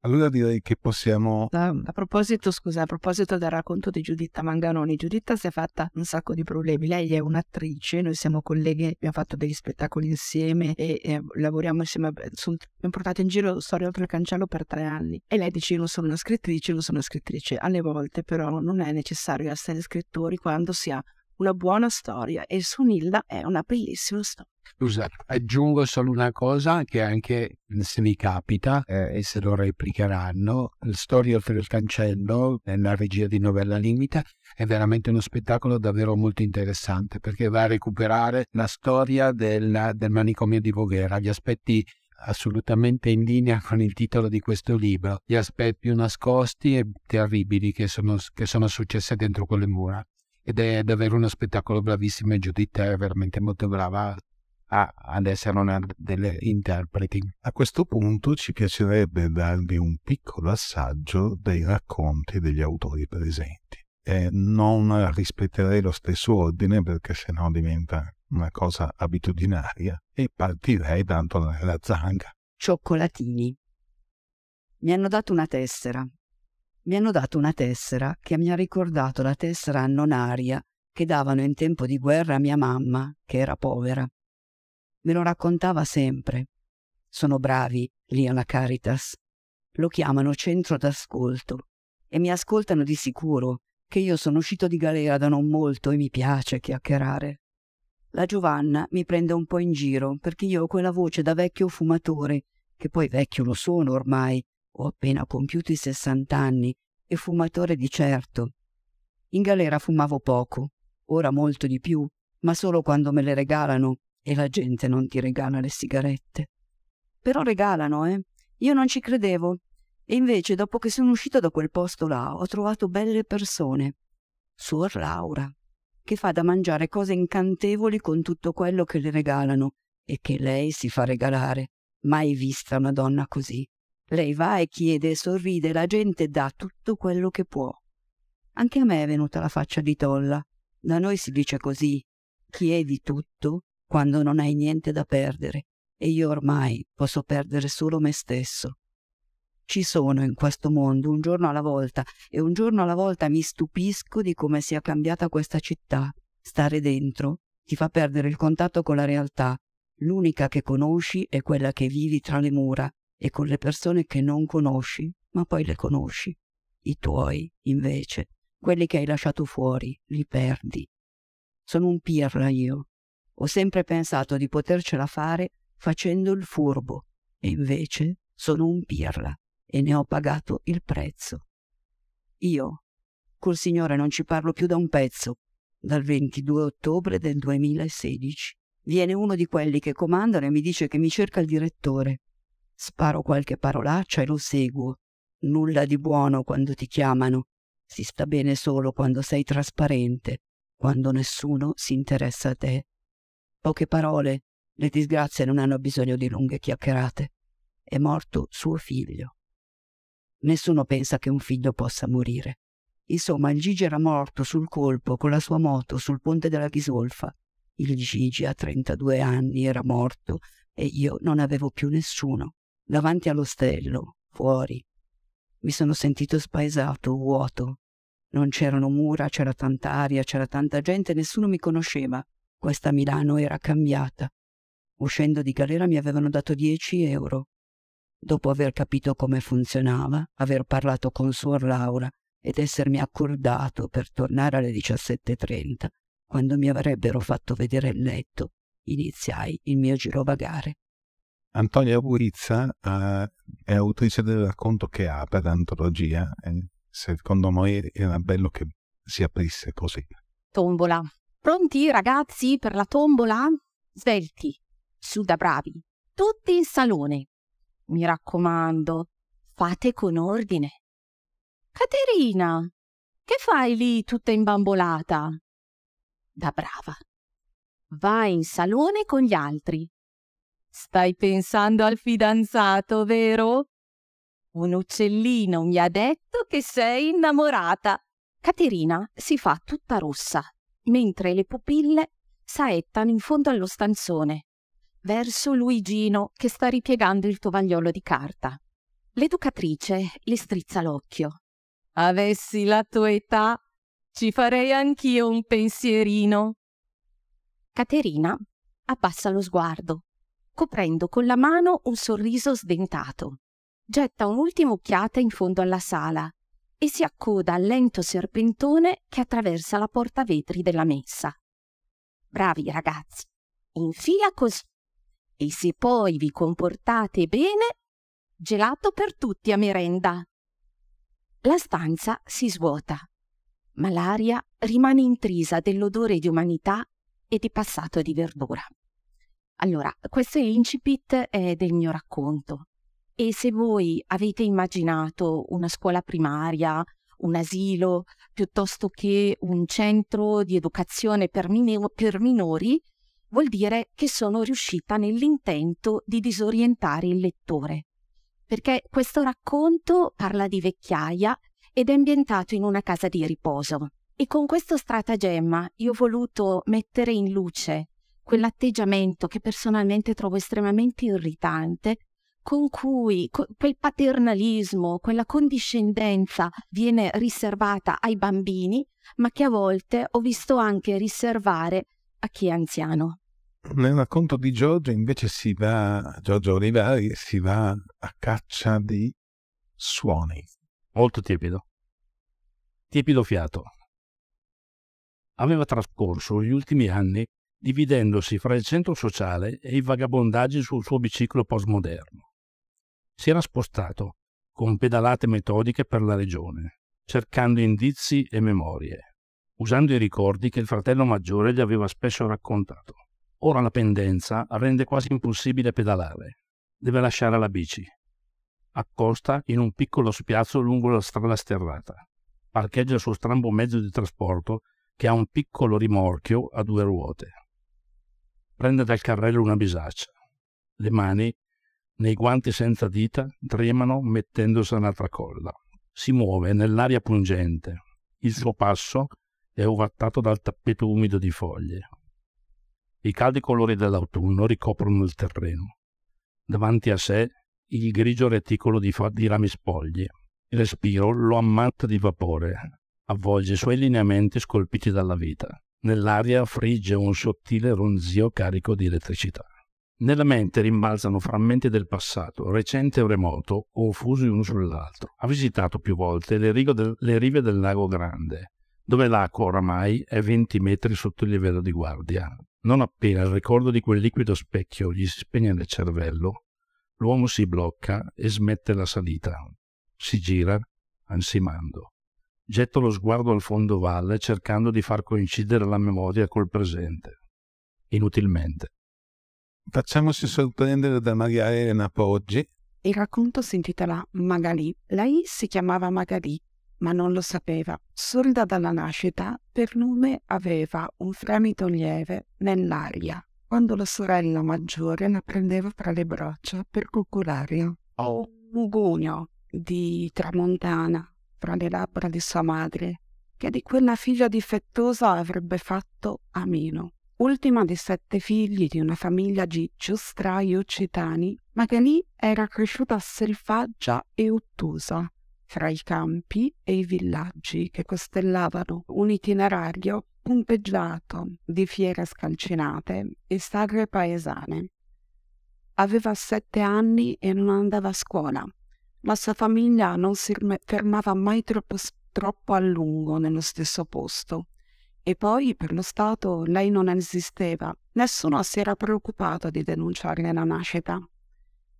Allora direi che possiamo... A, a, proposito, scusa, a proposito del racconto di Giuditta Manganoni, Giuditta si è fatta un sacco di problemi. Lei è un'attrice, noi siamo colleghe, abbiamo fatto degli spettacoli insieme e, e lavoriamo insieme. Sono, abbiamo portato in giro Storia oltre il cancello per tre anni. E lei dice: Io non sono una scrittrice, non sono una scrittrice. Alle volte, però, non è necessario essere scrittori quando si ha una buona storia e Sunilda è una bellissima storia. Scusa, aggiungo solo una cosa che anche se mi capita eh, e se lo replicheranno, Storia oltre il cancello nella regia di Novella Limita è veramente uno spettacolo davvero molto interessante perché va a recuperare la storia del, del manicomio di Voghera, gli aspetti assolutamente in linea con il titolo di questo libro, gli aspetti più nascosti e terribili che sono, che sono successi dentro quelle mura ed è davvero uno spettacolo bravissimo e Judith è veramente molto brava a, ad essere una delle interpreti. A questo punto ci piacerebbe darvi un piccolo assaggio dei racconti degli autori presenti. E non rispetterei lo stesso ordine perché sennò diventa una cosa abitudinaria e partirei dando la zanga. Cioccolatini. Mi hanno dato una tessera mi hanno dato una tessera che mi ha ricordato la tessera annonaria che davano in tempo di guerra a mia mamma, che era povera. Me lo raccontava sempre. Sono bravi lì alla Caritas. Lo chiamano centro d'ascolto e mi ascoltano di sicuro che io sono uscito di galera da non molto e mi piace chiacchierare. La Giovanna mi prende un po' in giro perché io ho quella voce da vecchio fumatore, che poi vecchio lo sono ormai, ho appena compiuto i sessant'anni e fumatore di certo. In galera fumavo poco, ora molto di più, ma solo quando me le regalano e la gente non ti regala le sigarette. Però regalano, eh? Io non ci credevo. E invece, dopo che sono uscito da quel posto là, ho trovato belle persone. Suor Laura, che fa da mangiare cose incantevoli con tutto quello che le regalano e che lei si fa regalare. Mai vista una donna così. Lei va e chiede e sorride, la gente dà tutto quello che può. Anche a me è venuta la faccia di tolla. Da noi si dice così: chiedi tutto quando non hai niente da perdere, e io ormai posso perdere solo me stesso. Ci sono in questo mondo un giorno alla volta e un giorno alla volta mi stupisco di come sia cambiata questa città. Stare dentro ti fa perdere il contatto con la realtà. L'unica che conosci è quella che vivi tra le mura e con le persone che non conosci, ma poi le conosci. I tuoi, invece, quelli che hai lasciato fuori, li perdi. Sono un pirla io. Ho sempre pensato di potercela fare facendo il furbo, e invece sono un pirla e ne ho pagato il prezzo. Io col Signore non ci parlo più da un pezzo, dal 22 ottobre del 2016. Viene uno di quelli che comandano e mi dice che mi cerca il direttore. Sparo qualche parolaccia e lo seguo. Nulla di buono quando ti chiamano. Si sta bene solo quando sei trasparente, quando nessuno si interessa a te. Poche parole, le disgrazie non hanno bisogno di lunghe chiacchierate. È morto suo figlio. Nessuno pensa che un figlio possa morire. Insomma, il Gigi era morto sul colpo con la sua moto sul ponte della Ghisolfa. Il Gigi a 32 anni era morto e io non avevo più nessuno. Davanti all'ostello, fuori. Mi sono sentito spaesato, vuoto. Non c'erano mura, c'era tanta aria, c'era tanta gente, nessuno mi conosceva. Questa Milano era cambiata. Uscendo di galera mi avevano dato 10 euro. Dopo aver capito come funzionava, aver parlato con Suor Laura ed essermi accordato per tornare alle 17.30, quando mi avrebbero fatto vedere il letto, iniziai il mio girovagare. Antonia Burizza eh, è autrice del racconto che apre l'antologia e secondo noi era bello che si aprisse così. Tombola. Pronti ragazzi per la tombola? Svelti, su da bravi, tutti in salone. Mi raccomando, fate con ordine. Caterina, che fai lì tutta imbambolata? Da brava. Vai in salone con gli altri. Stai pensando al fidanzato, vero? Un uccellino mi ha detto che sei innamorata. Caterina si fa tutta rossa, mentre le pupille saettano in fondo allo stanzone verso Luigino che sta ripiegando il tovagliolo di carta. L'educatrice le strizza l'occhio. Avessi la tua età, ci farei anch'io un pensierino. Caterina abbassa lo sguardo, coprendo con la mano un sorriso sdentato. Getta un'ultima occhiata in fondo alla sala e si accoda al lento serpentone che attraversa la porta vetri della messa. Bravi ragazzi, in fila così e se poi vi comportate bene, gelato per tutti a merenda. La stanza si svuota, ma l'aria rimane intrisa dell'odore di umanità e di passato di verdura. Allora, questo è l'incipit eh, del mio racconto. E se voi avete immaginato una scuola primaria, un asilo, piuttosto che un centro di educazione per, min- per minori, vuol dire che sono riuscita nell'intento di disorientare il lettore. Perché questo racconto parla di vecchiaia ed è ambientato in una casa di riposo. E con questo stratagemma io ho voluto mettere in luce quell'atteggiamento che personalmente trovo estremamente irritante, con cui quel paternalismo, quella condiscendenza viene riservata ai bambini, ma che a volte ho visto anche riservare a chi è anziano. Nel racconto di Giorgio invece si va, Giorgio Olivari, si va a caccia di suoni. Molto tiepido. Tiepido fiato. Aveva trascorso gli ultimi anni dividendosi fra il centro sociale e i vagabondaggi sul suo biciclo postmoderno. Si era spostato, con pedalate metodiche per la regione, cercando indizi e memorie, usando i ricordi che il fratello maggiore gli aveva spesso raccontato. Ora la pendenza rende quasi impossibile pedalare. Deve lasciare la bici. Accosta in un piccolo spiazzo lungo la strada sterrata. Parcheggia il suo strambo mezzo di trasporto che ha un piccolo rimorchio a due ruote. Prende dal carrello una bisaccia. Le mani, nei guanti senza dita, tremano mettendosi alla tracolla. Si muove nell'aria pungente. Il suo passo è ovattato dal tappeto umido di foglie. I caldi colori dell'autunno ricoprono il terreno. Davanti a sé il grigio reticolo di, fa- di rami spogli. Il respiro lo ammanta di vapore, avvolge i suoi lineamenti scolpiti dalla vita. Nell'aria frigge un sottile ronzio carico di elettricità. Nella mente rimbalzano frammenti del passato, recente o remoto, confusi uno sull'altro. Ha visitato più volte le, del, le rive del lago Grande, dove l'acqua oramai è 20 metri sotto il livello di guardia. Non appena il ricordo di quel liquido specchio gli si spegne nel cervello, l'uomo si blocca e smette la salita. Si gira, ansimando. Getta lo sguardo al fondo valle cercando di far coincidere la memoria col presente. Inutilmente. Facciamoci sorprendere da Maria Elena Poggi. Il racconto si intitola Magalì. Lei si chiamava Magalì ma non lo sapeva. Sorda dalla nascita, per nome aveva un fremito lieve nell'aria, quando la sorella maggiore la prendeva fra le braccia per coccolarla. O un gugno di tramontana fra le labbra di sua madre, che di quella figlia difettosa avrebbe fatto a meno. Ultima di sette figli di una famiglia di giustrai occitani, Magali era cresciuta selvaggia e ottusa, fra i campi e i villaggi che costellavano un itinerario pumpeggiato di fiere scalcinate e sagre paesane. Aveva sette anni e non andava a scuola. La sua famiglia non si fermava mai troppo, troppo a lungo nello stesso posto. E poi, per lo Stato, lei non esisteva. Nessuno si era preoccupato di denunciarne la nascita.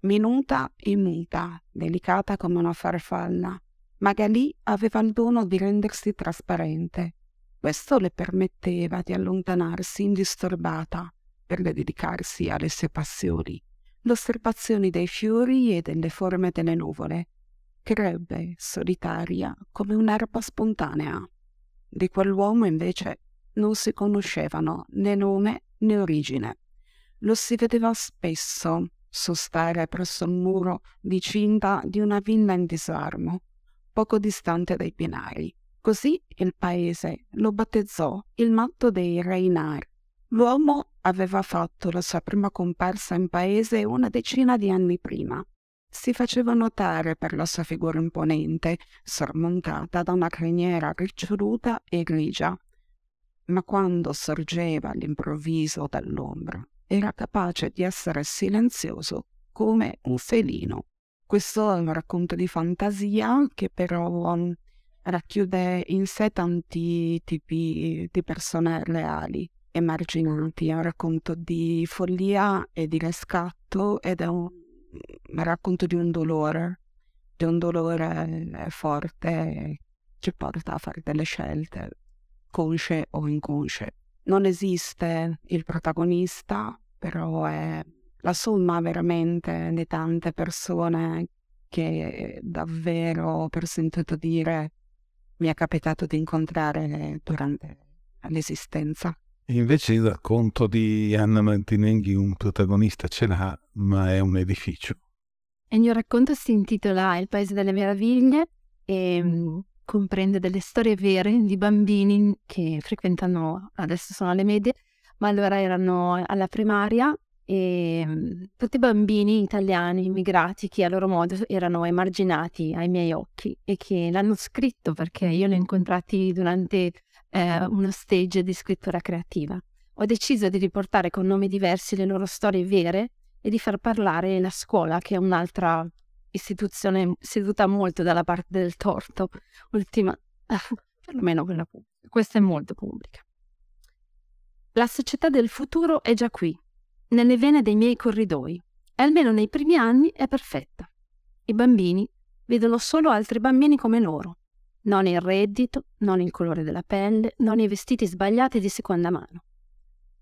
Minuta e muta, delicata come una farfalla, Magali aveva il dono di rendersi trasparente. Questo le permetteva di allontanarsi indisturbata per dedicarsi alle sue passioni, l'osservazione dei fiori e delle forme delle nuvole. Crebbe solitaria come un'erba spontanea. Di quell'uomo invece non si conoscevano né nome né origine. Lo si vedeva spesso sostare presso il muro di cinta di una villa in disarmo, poco distante dai binari. Così il paese lo battezzò il matto dei Reinar. L'uomo aveva fatto la sua prima comparsa in paese una decina di anni prima. Si faceva notare per la sua figura imponente, sormontata da una criniera riccioluta e grigia. Ma quando sorgeva all'improvviso dall'ombra, era capace di essere silenzioso come un felino. Questo è un racconto di fantasia che però um, racchiude in sé tanti tipi di persone reali emarginanti. È un racconto di follia e di riscatto ed è un, racconto di un dolore, di un dolore forte che porta a fare delle scelte, consce o inconsce. Non esiste il protagonista, però è la somma veramente di tante persone che davvero per sentito dire mi è capitato di incontrare durante l'esistenza. Invece il racconto di Anna Martinenghi un protagonista ce l'ha, ma è un edificio. Il mio racconto si intitola Il Paese delle Meraviglie e mm, comprende delle storie vere di bambini che frequentano, adesso sono alle medie, ma allora erano alla primaria e mhmm, tutti i bambini italiani immigrati che a loro modo erano emarginati ai miei occhi e che l'hanno scritto perché io li ho incontrati durante eh, uno stage di scrittura creativa. Ho deciso di riportare con nomi diversi le loro storie vere e di far parlare la scuola, che è un'altra istituzione seduta molto dalla parte del torto, ultima, ah, *laughs* perlomeno quella pubblica. Questa è molto pubblica. La società del futuro è già qui, nelle vene dei miei corridoi e almeno nei primi anni è perfetta. I bambini vedono solo altri bambini come loro, non il reddito, non il colore della pelle, non i vestiti sbagliati di seconda mano.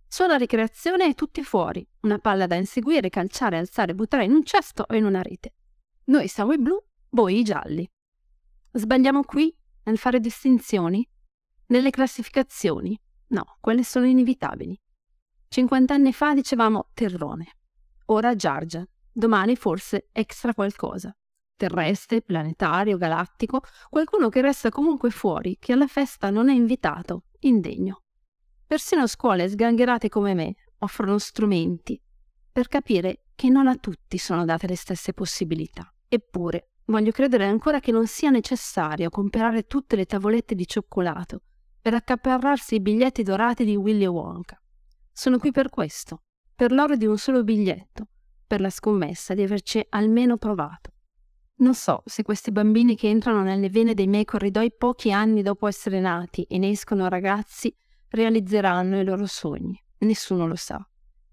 Solo ricreazione e tutti fuori, una palla da inseguire, calciare, alzare, buttare in un cesto o in una rete. Noi siamo i blu, voi i gialli. Sbagliamo qui nel fare distinzioni? Nelle classificazioni? No, quelle sono inevitabili. 50 anni fa dicevamo terrone, ora Giargia, domani forse extra qualcosa. Terrestre, planetario, galattico, qualcuno che resta comunque fuori, che alla festa non è invitato, indegno. Persino scuole sgangherate come me offrono strumenti per capire che non a tutti sono date le stesse possibilità. Eppure, voglio credere ancora che non sia necessario comprare tutte le tavolette di cioccolato per accaparrarsi i biglietti dorati di Willy Wonka. Sono qui per questo, per l'oro di un solo biglietto, per la scommessa di averci almeno provato. Non so se questi bambini che entrano nelle vene dei miei corridoi pochi anni dopo essere nati e ne escono ragazzi realizzeranno i loro sogni. Nessuno lo sa.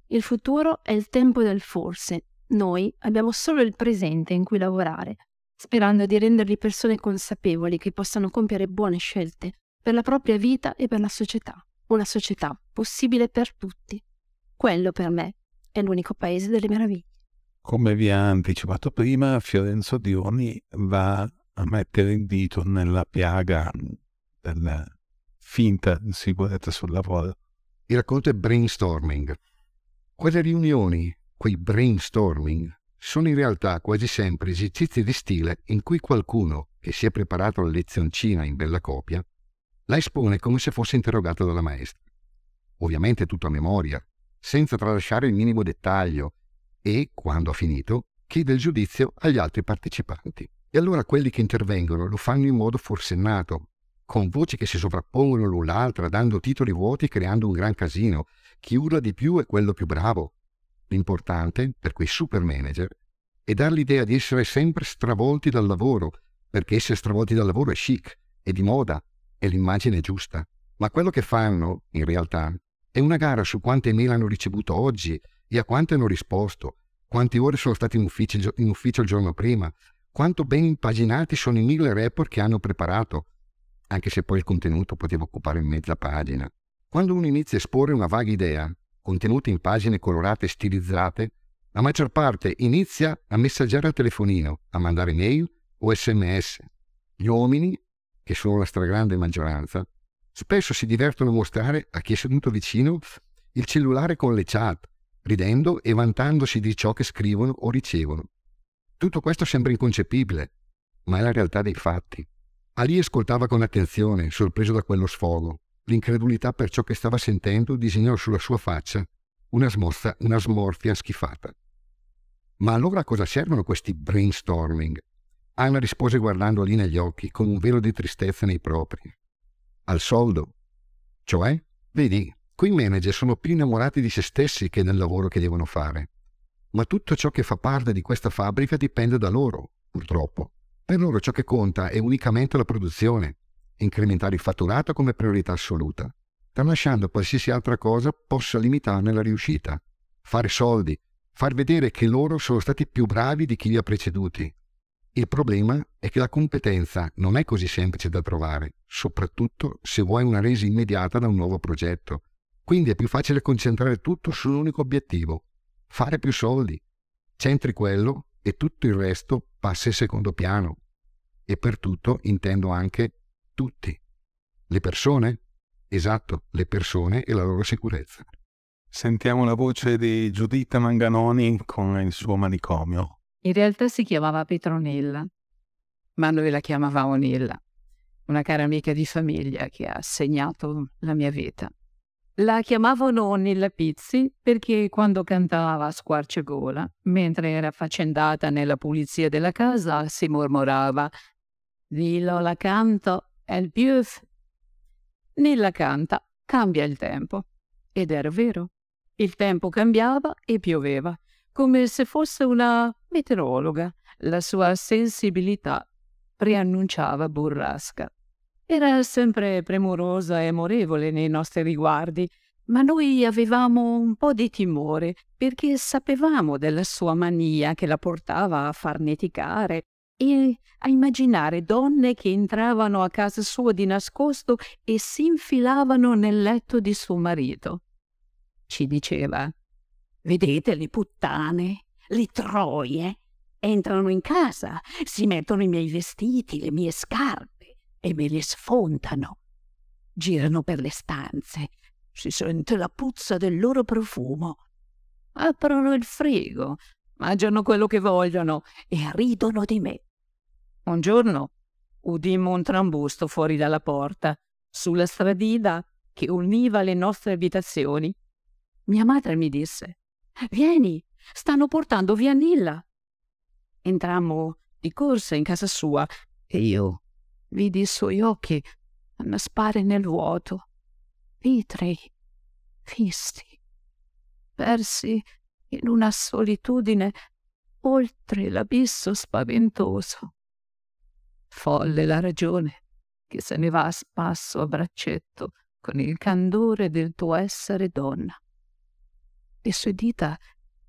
Il futuro è il tempo del forse. Noi abbiamo solo il presente in cui lavorare, sperando di renderli persone consapevoli che possano compiere buone scelte per la propria vita e per la società una società possibile per tutti. Quello per me è l'unico paese delle meraviglie. Come vi ha anticipato prima, Fiorenzo Dioni va a mettere il dito nella piaga della finta sicurezza sul lavoro. Il racconto è brainstorming. Quelle riunioni, quei brainstorming, sono in realtà quasi sempre esercizi di stile in cui qualcuno che si è preparato la lezioncina in bella copia, la espone come se fosse interrogato dalla maestra. Ovviamente tutto a memoria, senza tralasciare il minimo dettaglio, e, quando ha finito, chiede il giudizio agli altri partecipanti. E allora quelli che intervengono lo fanno in modo forsennato, con voci che si sovrappongono l'un l'altra, dando titoli vuoti e creando un gran casino. Chi urla di più è quello più bravo. L'importante, per quei super manager, è dar l'idea di essere sempre stravolti dal lavoro, perché essere stravolti dal lavoro è chic, è di moda, è l'immagine giusta. Ma quello che fanno, in realtà, è una gara su quante mail hanno ricevuto oggi e a quante hanno risposto, quante ore sono stati in ufficio, in ufficio il giorno prima, quanto ben impaginati sono i mille report che hanno preparato, anche se poi il contenuto poteva occupare mezza pagina. Quando uno inizia a esporre una vaga idea, contenuta in pagine colorate e stilizzate, la maggior parte inizia a messaggiare al telefonino, a mandare mail o sms. Gli uomini, che sono la stragrande maggioranza, spesso si divertono a mostrare a chi è seduto vicino il cellulare con le chat, ridendo e vantandosi di ciò che scrivono o ricevono. Tutto questo sembra inconcepibile, ma è la realtà dei fatti. Ali ascoltava con attenzione, sorpreso da quello sfogo. L'incredulità per ciò che stava sentendo disegnò sulla sua faccia una, smorza, una smorfia schifata. Ma allora a cosa servono questi brainstorming? Anna rispose guardando Ali negli occhi, con un velo di tristezza nei propri. Al soldo. Cioè, vedi, Quei manager sono più innamorati di se stessi che del lavoro che devono fare. Ma tutto ciò che fa parte di questa fabbrica dipende da loro, purtroppo. Per loro ciò che conta è unicamente la produzione, incrementare il fatturato come priorità assoluta, tralasciando qualsiasi altra cosa possa limitarne la riuscita. Fare soldi, far vedere che loro sono stati più bravi di chi li ha preceduti. Il problema è che la competenza non è così semplice da trovare, soprattutto se vuoi una resa immediata da un nuovo progetto quindi è più facile concentrare tutto su un unico obiettivo, fare più soldi. Centri quello e tutto il resto passa in secondo piano. E per tutto intendo anche tutti. Le persone? Esatto, le persone e la loro sicurezza. Sentiamo la voce di Giuditta Manganoni con il suo manicomio. In realtà si chiamava Petronella, ma noi la chiamavamo Nilla, una cara amica di famiglia che ha segnato la mia vita. La chiamavano Nilla Pizzi perché quando cantava a squarciagola, mentre era affaccendata nella pulizia della casa, si mormorava Dillo la canto, il più... Nilla canta, cambia il tempo. Ed era vero. Il tempo cambiava e pioveva, come se fosse una meteorologa. La sua sensibilità preannunciava burrasca. Era sempre premurosa e amorevole nei nostri riguardi, ma noi avevamo un po' di timore perché sapevamo della sua mania che la portava a farneticare e a immaginare donne che entravano a casa sua di nascosto e si infilavano nel letto di suo marito. Ci diceva, vedete le puttane, le troie, entrano in casa, si mettono i miei vestiti, le mie scarpe e me li sfontano. Girano per le stanze, si sente la puzza del loro profumo. Aprono il frigo, mangiano quello che vogliono e ridono di me. Un giorno udimmo un trambusto fuori dalla porta, sulla stradina che univa le nostre abitazioni. Mia madre mi disse: Vieni, stanno portando via Nilla. Entrammo di corsa in casa sua e io vidi i suoi occhi annaspare nel vuoto, vitrei, fisti, persi in una solitudine oltre l'abisso spaventoso. Folle la ragione che se ne va a spasso a braccetto con il candore del tuo essere donna. Le sue dita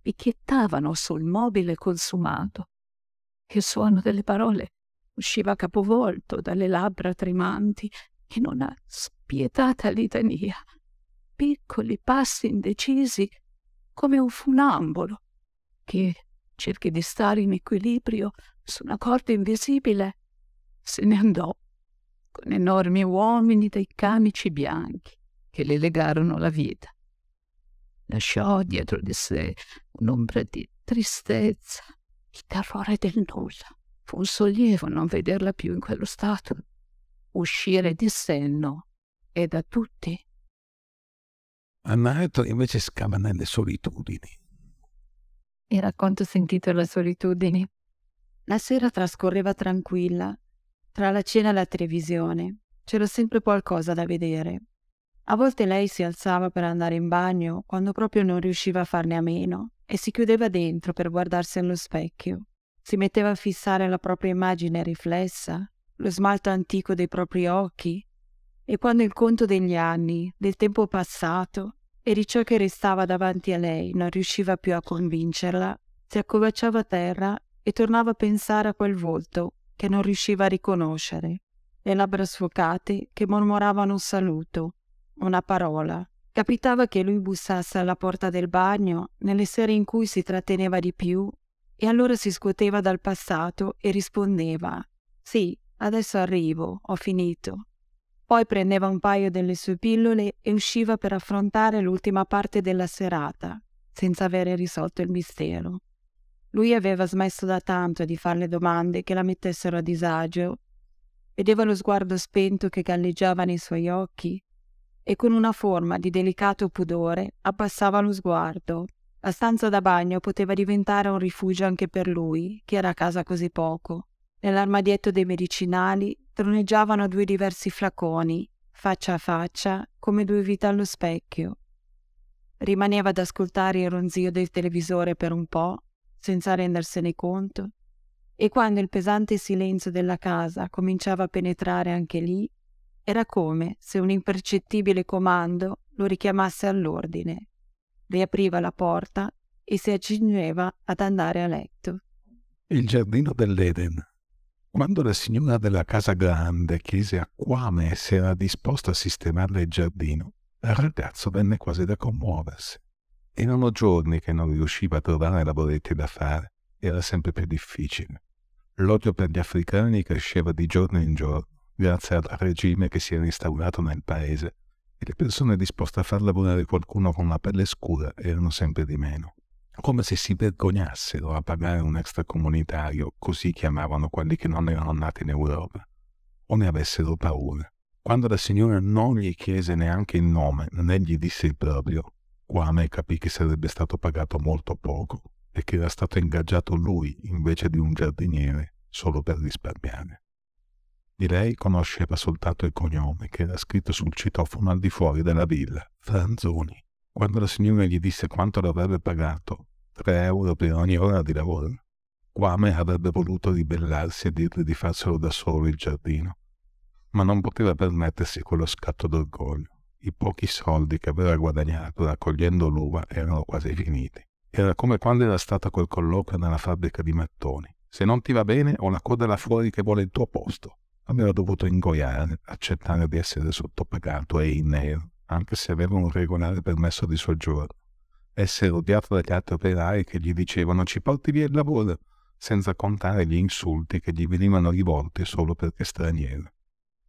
picchiettavano sul mobile consumato. Il suono delle parole usciva capovolto dalle labbra tremanti in una spietata litania. Piccoli passi indecisi come un funambolo che cerchi di stare in equilibrio su una corda invisibile, se ne andò con enormi uomini dai camici bianchi che le legarono la vita. Lasciò dietro di sé un'ombra di tristezza, il terrore del nulla Fu un sollievo non vederla più in quello stato, uscire di senno e da tutti. Annaetto invece scava nelle solitudini. Il racconto sentito alle solitudini. La sera trascorreva tranquilla, tra la cena e la televisione. C'era sempre qualcosa da vedere. A volte lei si alzava per andare in bagno quando proprio non riusciva a farne a meno e si chiudeva dentro per guardarsi allo specchio. Si metteva a fissare la propria immagine riflessa, lo smalto antico dei propri occhi, e quando il conto degli anni, del tempo passato e di ciò che restava davanti a lei non riusciva più a convincerla, si accovacciava a terra e tornava a pensare a quel volto che non riusciva a riconoscere, le labbra sfocate che mormoravano un saluto, una parola. Capitava che lui bussasse alla porta del bagno nelle sere in cui si tratteneva di più e allora si scuoteva dal passato e rispondeva Sì, adesso arrivo, ho finito. Poi prendeva un paio delle sue pillole e usciva per affrontare l'ultima parte della serata, senza avere risolto il mistero. Lui aveva smesso da tanto di farle domande che la mettessero a disagio. Vedeva lo sguardo spento che galleggiava nei suoi occhi e con una forma di delicato pudore abbassava lo sguardo. La stanza da bagno poteva diventare un rifugio anche per lui, che era a casa così poco. Nell'armadietto dei medicinali troneggiavano due diversi flaconi, faccia a faccia, come due vite allo specchio. Rimaneva ad ascoltare il ronzio del televisore per un po', senza rendersene conto, e quando il pesante silenzio della casa cominciava a penetrare anche lì, era come se un impercettibile comando lo richiamasse all'ordine. Riapriva la porta e si accingeva ad andare a letto. Il giardino dell'Eden. Quando la signora della casa grande chiese a Quame se era disposta a sistemarle il giardino, il ragazzo venne quasi da commuoversi. Erano giorni che non riusciva a trovare lavoretti da fare, era sempre più difficile. L'odio per gli africani cresceva di giorno in giorno grazie al regime che si era instaurato nel paese, e le persone disposte a far lavorare qualcuno con la pelle scura erano sempre di meno. Come se si vergognassero a pagare un extracomunitario, così chiamavano quelli che non erano nati in Europa, o ne avessero paura. Quando la signora non gli chiese neanche il nome, né gli disse il proprio, Kwame capì che sarebbe stato pagato molto poco e che era stato ingaggiato lui invece di un giardiniere solo per risparmiare. Di lei conosceva soltanto il cognome che era scritto sul citofono al di fuori della villa, Franzoni. Quando la signora gli disse quanto l'avrebbe pagato, tre euro per ogni ora di lavoro, Quame avrebbe voluto ribellarsi e dirle di farselo da solo il giardino, ma non poteva permettersi quello scatto d'orgoglio. I pochi soldi che aveva guadagnato raccogliendo l'uva erano quasi finiti. Era come quando era stata quel colloquio nella fabbrica di mattoni. Se non ti va bene, ho la coda là fuori che vuole il tuo posto aveva dovuto ingoiare, accettare di essere sottopagato e in nero, anche se aveva un regolare permesso di soggiorno, essere odiato dagli altri operai che gli dicevano ci porti via il lavoro, senza contare gli insulti che gli venivano rivolti solo perché straniero.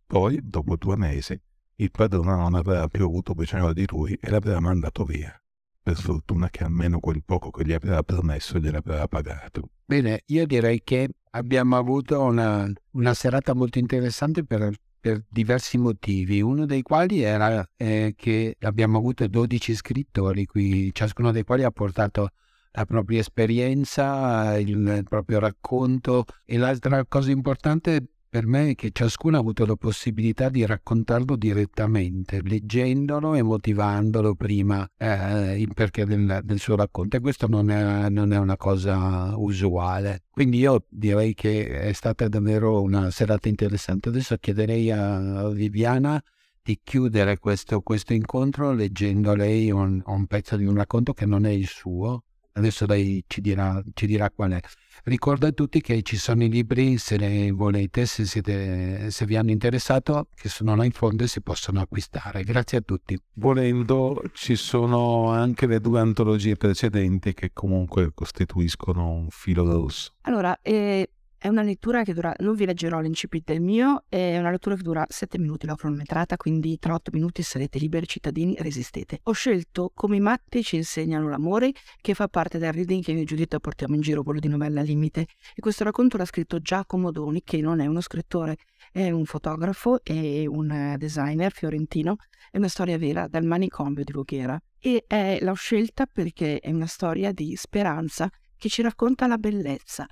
Poi, dopo due mesi, il padrone non aveva più avuto bisogno di lui e l'aveva mandato via. Per fortuna che almeno quel poco che gli aveva permesso gliel'aveva pagato. Bene, io direi che abbiamo avuto una, una serata molto interessante per, per, diversi motivi, uno dei quali era eh, che abbiamo avuto 12 scrittori qui, ciascuno dei quali ha portato la propria esperienza, il, il proprio racconto e l'altra cosa importante per me è che ciascuno ha avuto la possibilità di raccontarlo direttamente, leggendolo e motivandolo prima eh, il perché del, del, suo racconto. E questo non è, non è, una cosa usuale. Quindi io direi che è stata davvero una serata interessante. Adesso chiederei a Viviana di chiudere questo, questo incontro leggendo lei un, un pezzo di un racconto che non è il suo. Adesso lei ci dirà, ci dirà qual è. Ricordo a tutti che ci sono i libri, se ne volete, se, siete, se vi hanno interessato, che sono là in fondo e si possono acquistare. Grazie a tutti. Volendo, ci sono anche le due antologie precedenti che comunque costituiscono un filo rosso. Allora, eh, È una lettura che dura, non vi leggerò l'incipit del mio, è una lettura che dura 7 minuti, l'ho cronometrata, quindi tra 8 minuti sarete liberi cittadini, resistete. Ho scelto Come i matti ci insegnano l'amore, che fa parte del reading che io e Giuditta portiamo in giro, quello di Novella Limite. E questo racconto l'ha scritto Giacomo Doni, che non è uno scrittore, è un fotografo e un eh, designer fiorentino. È una storia vera dal manicomio di Voghera. E è, l'ho scelta perché è una storia di speranza che ci racconta la bellezza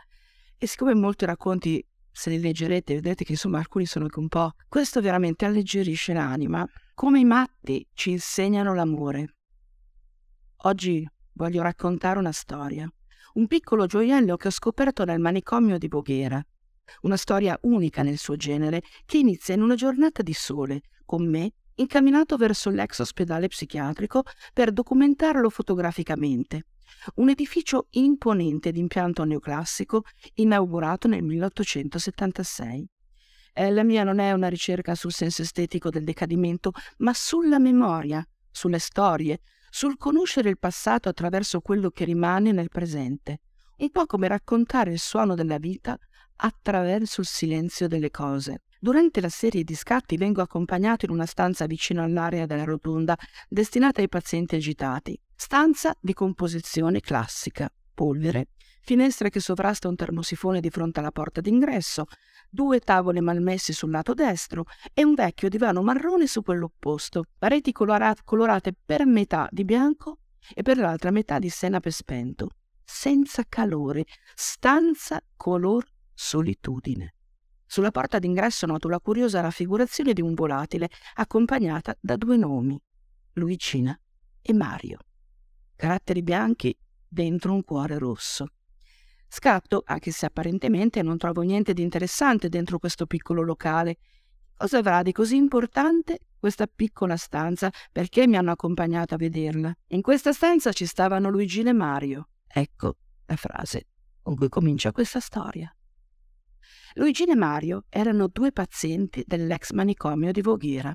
e siccome molti racconti, se li leggerete, vedrete che insomma alcuni sono anche un po'... Questo veramente alleggerisce l'anima. Come i matti ci insegnano l'amore. Oggi voglio raccontare una storia. Un piccolo gioiello che ho scoperto nel manicomio di Voghera. Una storia unica nel suo genere che inizia in una giornata di sole, con me incamminato verso l'ex ospedale psichiatrico per documentarlo fotograficamente un edificio imponente di impianto neoclassico inaugurato nel 1876. Eh, la mia non è una ricerca sul senso estetico del decadimento, ma sulla memoria, sulle storie, sul conoscere il passato attraverso quello che rimane nel presente, un po' come raccontare il suono della vita attraverso il silenzio delle cose. Durante la serie di scatti vengo accompagnato in una stanza vicino all'area della rotonda destinata ai pazienti agitati. Stanza di composizione classica, polvere, finestra che sovrasta un termosifone di fronte alla porta d'ingresso, due tavole malmesse sul lato destro e un vecchio divano marrone su quello opposto, pareti colorate, per metà di bianco e per l'altra metà di senape spento, senza calore, stanza color solitudine. Sulla porta d'ingresso noto la curiosa raffigurazione di un volatile accompagnata da due nomi, Luigina e Mario caratteri bianchi dentro un cuore rosso. Scatto, anche se apparentemente non trovo niente di interessante dentro questo piccolo locale. Cosa avrà di così importante questa piccola stanza? Perché mi hanno accompagnato a vederla? In questa stanza ci stavano Luigino e Mario. Ecco la frase con cui comincia questa storia. Luigino e Mario erano due pazienti dell'ex manicomio di Voghera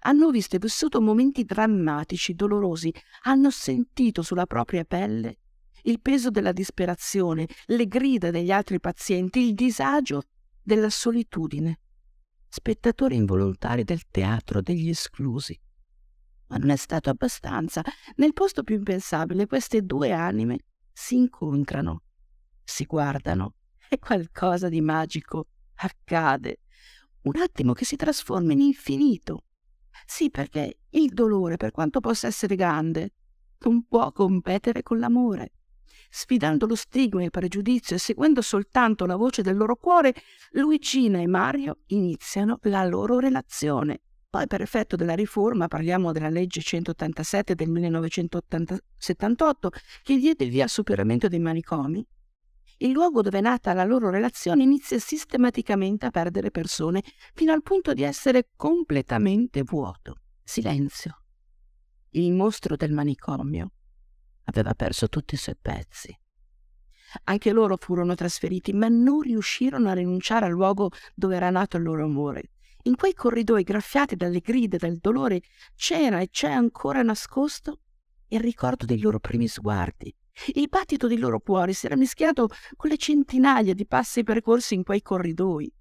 hanno visto e vissuto momenti drammatici, dolorosi, hanno sentito sulla propria pelle il peso della disperazione, le grida degli altri pazienti, il disagio della solitudine. Spettatori involontari del teatro degli esclusi. Ma non è stato abbastanza. Nel posto più impensabile queste due anime si incontrano, si guardano e qualcosa di magico accade. Un attimo che si trasforma in infinito, sì, perché il dolore, per quanto possa essere grande, non può competere con l'amore. Sfidando lo stigma e il pregiudizio e seguendo soltanto la voce del loro cuore, Luigina e Mario iniziano la loro relazione. Poi, per effetto della riforma, parliamo della legge 187 del 1978, che diede via al superamento dei manicomi, il luogo dove è nata la loro relazione inizia sistematicamente a perdere persone fino al punto di essere completamente vuoto. Silenzio. Il mostro del manicomio aveva perso tutti i suoi pezzi. Anche loro furono trasferiti, ma non riuscirono a rinunciare al luogo dove era nato il loro amore. In quei corridoi graffiati dalle grida del dolore c'era e c'è ancora nascosto il ricordo dei loro primi sguardi, il battito dei loro cuori si era mischiato con le centinaia di passi percorsi in quei corridoi.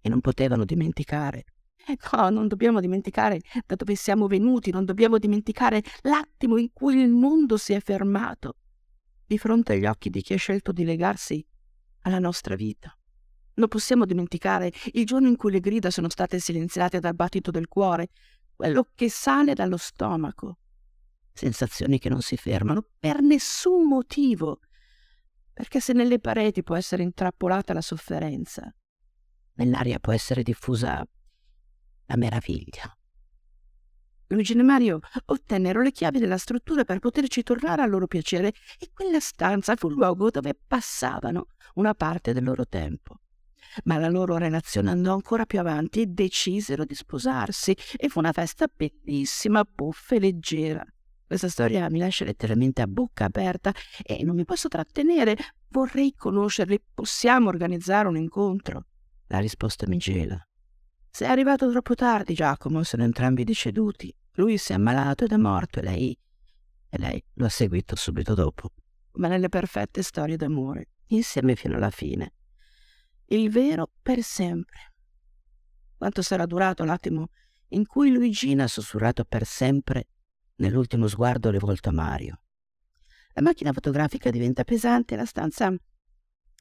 E non potevano dimenticare. E no, non dobbiamo dimenticare da dove siamo venuti, non dobbiamo dimenticare l'attimo in cui il mondo si è fermato di fronte agli occhi di chi ha scelto di legarsi alla nostra vita. Non possiamo dimenticare il giorno in cui le grida sono state silenziate dal battito del cuore, quello che sale dallo stomaco, sensazioni che non si fermano per nessun motivo, perché se nelle pareti può essere intrappolata la sofferenza, nell'aria può essere diffusa la meraviglia. Luigi e Mario ottennero le chiavi della struttura per poterci tornare a loro piacere e quella stanza fu il luogo dove passavano una parte del loro tempo. Ma la loro relazione andò ancora più avanti e decisero di sposarsi e fu una festa bellissima, buffa e leggera. Questa storia mi lascia letteralmente a bocca aperta e non mi posso trattenere. Vorrei conoscerli. Possiamo organizzare un incontro? La risposta mi gela. Sei arrivato troppo tardi, Giacomo, sono entrambi deceduti. Lui si è ammalato ed è morto e lei... e lei lo ha seguito subito dopo. Ma nelle perfette storie d'amore, insieme fino alla fine. il vero per sempre. Quanto sarà durato l'attimo in cui Luigina ha sussurrato per sempre nell'ultimo sguardo rivolto a Mario. La macchina fotografica diventa pesante e la stanza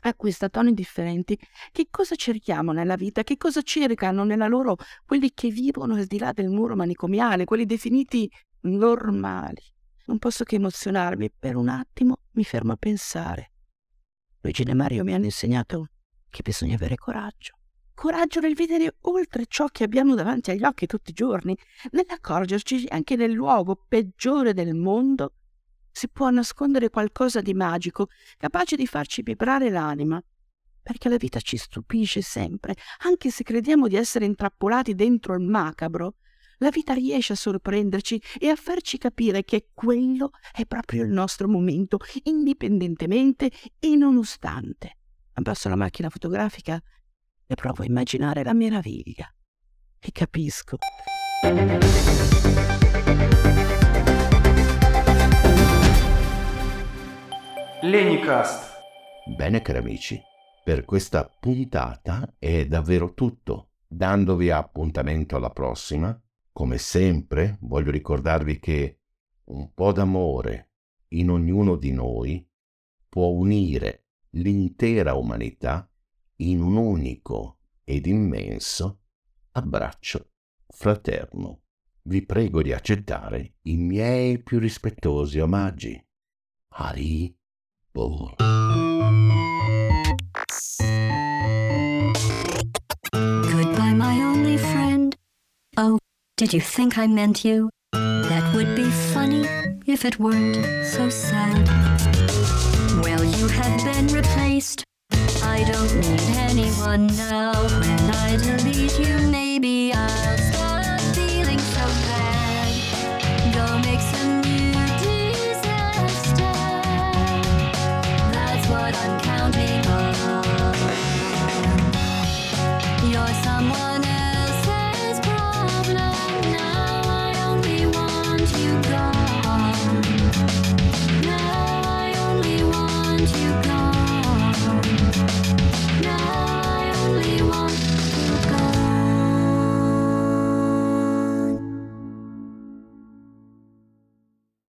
acquista toni differenti. Che cosa cerchiamo nella vita? Che cosa cercano nella loro quelli che vivono al di là del muro manicomiale, quelli definiti normali? Non posso che emozionarmi. Per un attimo mi fermo a pensare. Luigina e Mario mi hanno insegnato che bisogna avere coraggio. Coraggio nel vedere oltre ciò che abbiamo davanti agli occhi tutti i giorni, nell'accorgerci anche nel luogo peggiore del mondo si può nascondere qualcosa di magico, capace di farci vibrare l'anima. Perché la vita ci stupisce sempre, anche se crediamo di essere intrappolati dentro il macabro. La vita riesce a sorprenderci e a farci capire che quello è proprio il nostro momento, indipendentemente e nonostante. Abbasso la macchina fotografica e provo a immaginare la meraviglia. E capisco. Lenicast. Bene cari amici, per questa puntata è davvero tutto. Dandovi appuntamento alla prossima, come sempre voglio ricordarvi che un po' d'amore in ognuno di noi può unire l'intera umanità in un unico ed immenso abbraccio fraterno. Vi prego di accettare i miei più rispettosi omaggi. Hari Bol. Goodbye, my only friend. Oh, did you think I meant you? That would be funny if it weren't so sad. Well, you have been replaced. I don't need anyone now. When I delete you, maybe I'll